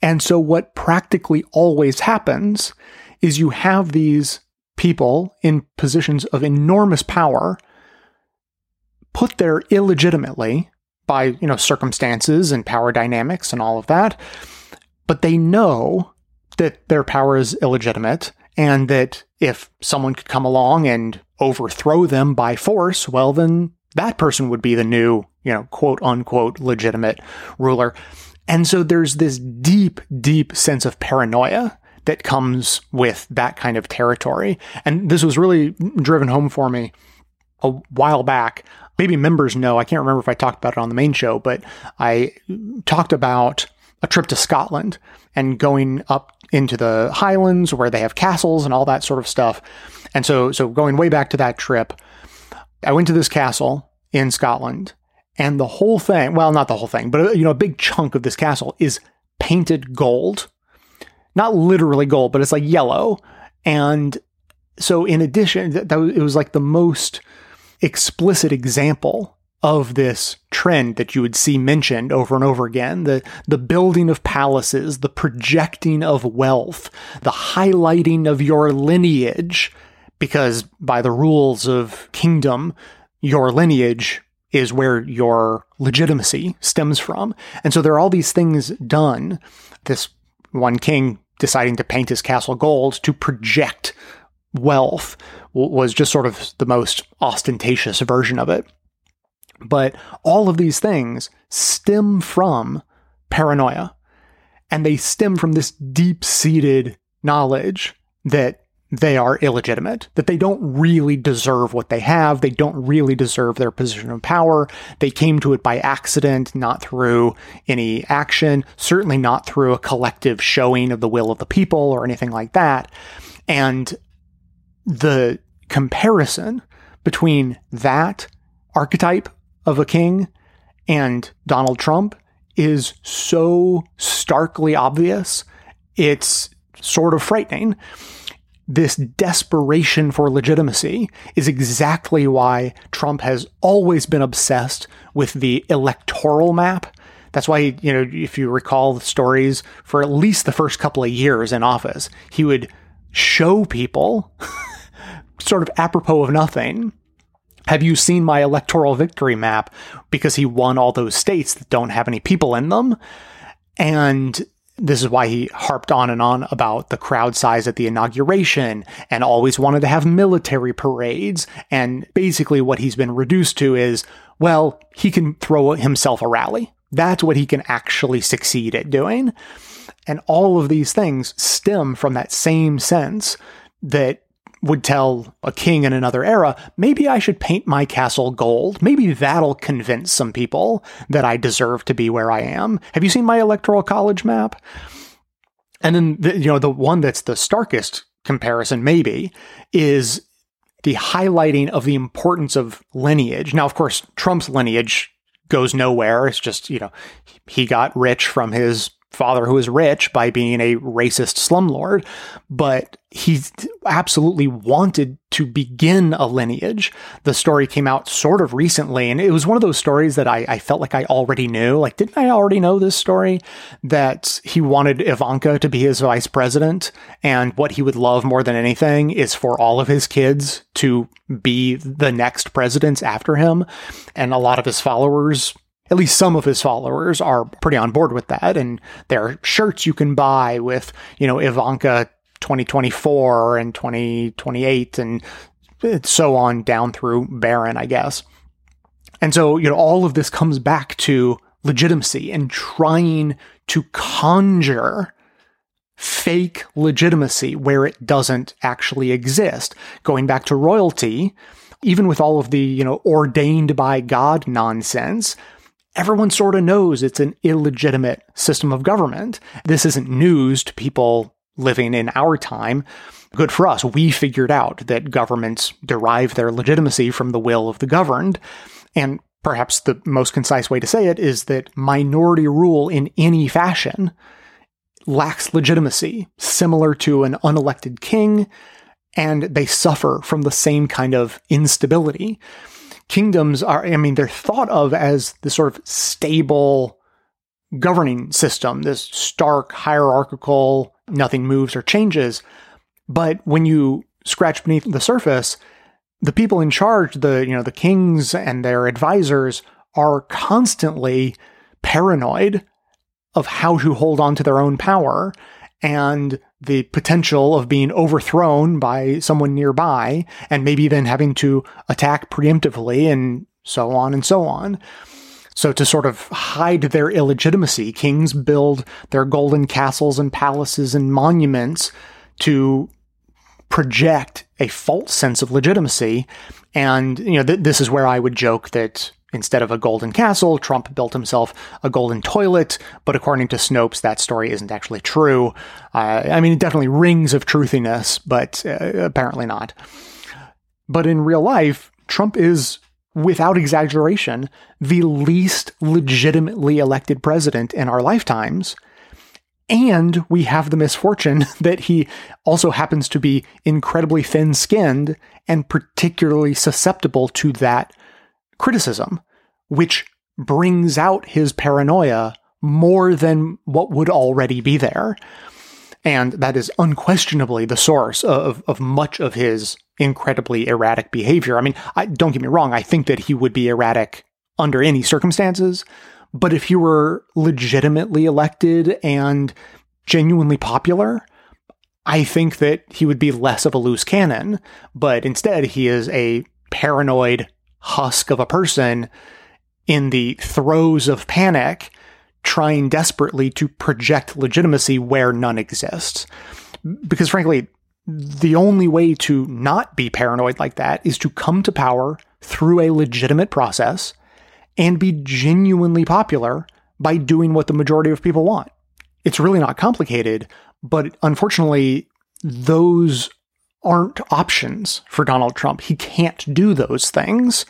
And so, what practically always happens is you have these people in positions of enormous power put there illegitimately by, you know, circumstances and power dynamics and all of that. But they know that their power is illegitimate and that if someone could come along and overthrow them by force, well, then that person would be the new, you know, quote unquote legitimate ruler. And so there's this deep, deep sense of paranoia that comes with that kind of territory. And this was really driven home for me a while back. Maybe members know, I can't remember if I talked about it on the main show, but I talked about a trip to Scotland and going up into the Highlands where they have castles and all that sort of stuff. And so, so going way back to that trip, I went to this castle in Scotland and the whole thing, well, not the whole thing, but you know, a big chunk of this castle is painted gold. Not literally gold, but it's like yellow. And so in addition, that, that it was like the most explicit example of this trend that you would see mentioned over and over again the the building of palaces the projecting of wealth the highlighting of your lineage because by the rules of kingdom your lineage is where your legitimacy stems from. And so there are all these things done. This one king deciding to paint his castle gold to project wealth was just sort of the most ostentatious version of it but all of these things stem from paranoia. And they stem from this deep seated knowledge that they are illegitimate, that they don't really deserve what they have. They don't really deserve their position of power. They came to it by accident, not through any action, certainly not through a collective showing of the will of the people or anything like that. And the comparison between that archetype of a king and Donald Trump is so starkly obvious. It's sort of frightening. This desperation for legitimacy is exactly why Trump has always been obsessed with the electoral map. That's why, you know, if you recall the stories for at least the first couple of years in office, he would show people, sort of apropos of nothing, have you seen my electoral victory map? Because he won all those states that don't have any people in them. And this is why he harped on and on about the crowd size at the inauguration and always wanted to have military parades. And basically, what he's been reduced to is, well, he can throw himself a rally. That's what he can actually succeed at doing. And all of these things stem from that same sense that would tell a king in another era, maybe I should paint my castle gold. Maybe that'll convince some people that I deserve to be where I am. Have you seen my electoral college map? And then, the, you know, the one that's the starkest comparison, maybe, is the highlighting of the importance of lineage. Now, of course, Trump's lineage goes nowhere. It's just, you know, he got rich from his father who is rich by being a racist slumlord, but he absolutely wanted to begin a lineage. The story came out sort of recently, and it was one of those stories that I, I, felt like I already knew. Like, didn't I already know this story? That he wanted Ivanka to be his vice president, and what he would love more than anything is for all of his kids to be the next presidents after him. And a lot of his followers at least some of his followers are pretty on board with that. And there are shirts you can buy with, you know, Ivanka 2024 and 2028 and so on down through Barron, I guess. And so, you know, all of this comes back to legitimacy and trying to conjure fake legitimacy where it doesn't actually exist. Going back to royalty, even with all of the, you know, ordained by God nonsense, everyone sort of knows it's an illegitimate system of government. This isn't news to people living in our time. Good for us. We figured out that governments derive their legitimacy from the will of the governed. And perhaps the most concise way to say it is that minority rule in any fashion lacks legitimacy, similar to an unelected king, and they suffer from the same kind of instability kingdoms are, I mean, they're thought of as the sort of stable governing system, this stark, hierarchical, nothing moves or changes. But when you scratch beneath the surface, the people in charge, the, you know, the kings and their advisors are constantly paranoid of how to hold on to their own power and the potential of being overthrown by someone nearby and maybe then having to attack preemptively and so on and so on. So to sort of hide their illegitimacy, kings build their golden castles and palaces and monuments to project a false sense of legitimacy. And, you know, th- this is where I would joke that instead of a golden castle, Trump built himself a golden toilet. But according to Snopes, that story isn't actually true. Uh, I mean, it definitely rings of truthiness, but uh, apparently not. But in real life, Trump is without exaggeration, the least legitimately elected president in our lifetimes. And we have the misfortune that he also happens to be incredibly thin skinned and particularly susceptible to that criticism, which brings out his paranoia more than what would already be there. And that is unquestionably the source of, of much of his incredibly erratic behavior. I mean, I, don't get me wrong, I think that he would be erratic under any circumstances, but if he were legitimately elected and genuinely popular, I think that he would be less of a loose cannon, but instead he is a paranoid husk of a person in the throes of panic, trying desperately to project legitimacy where none exists. Because frankly, the only way to not be paranoid like that is to come to power through a legitimate process and be genuinely popular by doing what the majority of people want. It's really not complicated, but unfortunately, those aren't options for Donald Trump. He can't do those things,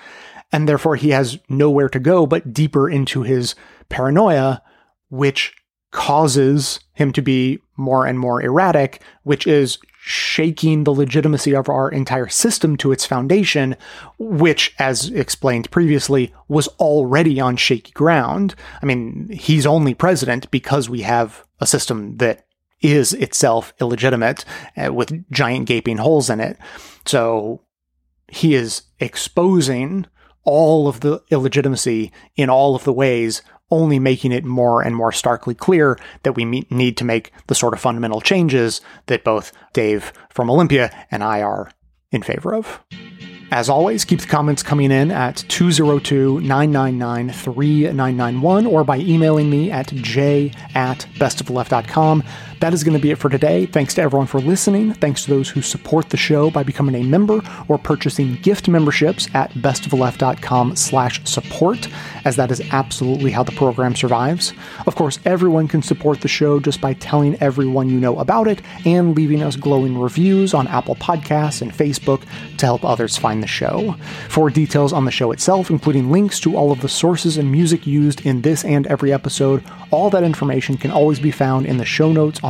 and therefore he has nowhere to go but deeper into his paranoia, which causes him to be more and more erratic, which is shaking the legitimacy of our entire system to its foundation, which, as explained previously, was already on shaky ground. I mean, he's only president because we have a system that is itself illegitimate uh, with giant gaping holes in it. So he is exposing all of the illegitimacy in all of the ways only making it more and more starkly clear that we need to make the sort of fundamental changes that both Dave from Olympia and I are in favor of. As always, keep the comments coming in at 202 999 3991 or by emailing me at j at bestoftheleft.com. That is going to be it for today. Thanks to everyone for listening. Thanks to those who support the show by becoming a member or purchasing gift memberships at bestoftheleft.com slash support, as that is absolutely how the program survives. Of course, everyone can support the show just by telling everyone you know about it and leaving us glowing reviews on Apple Podcasts and Facebook to help others find the show. For details on the show itself, including links to all of the sources and music used in this and every episode, all that information can always be found in the show notes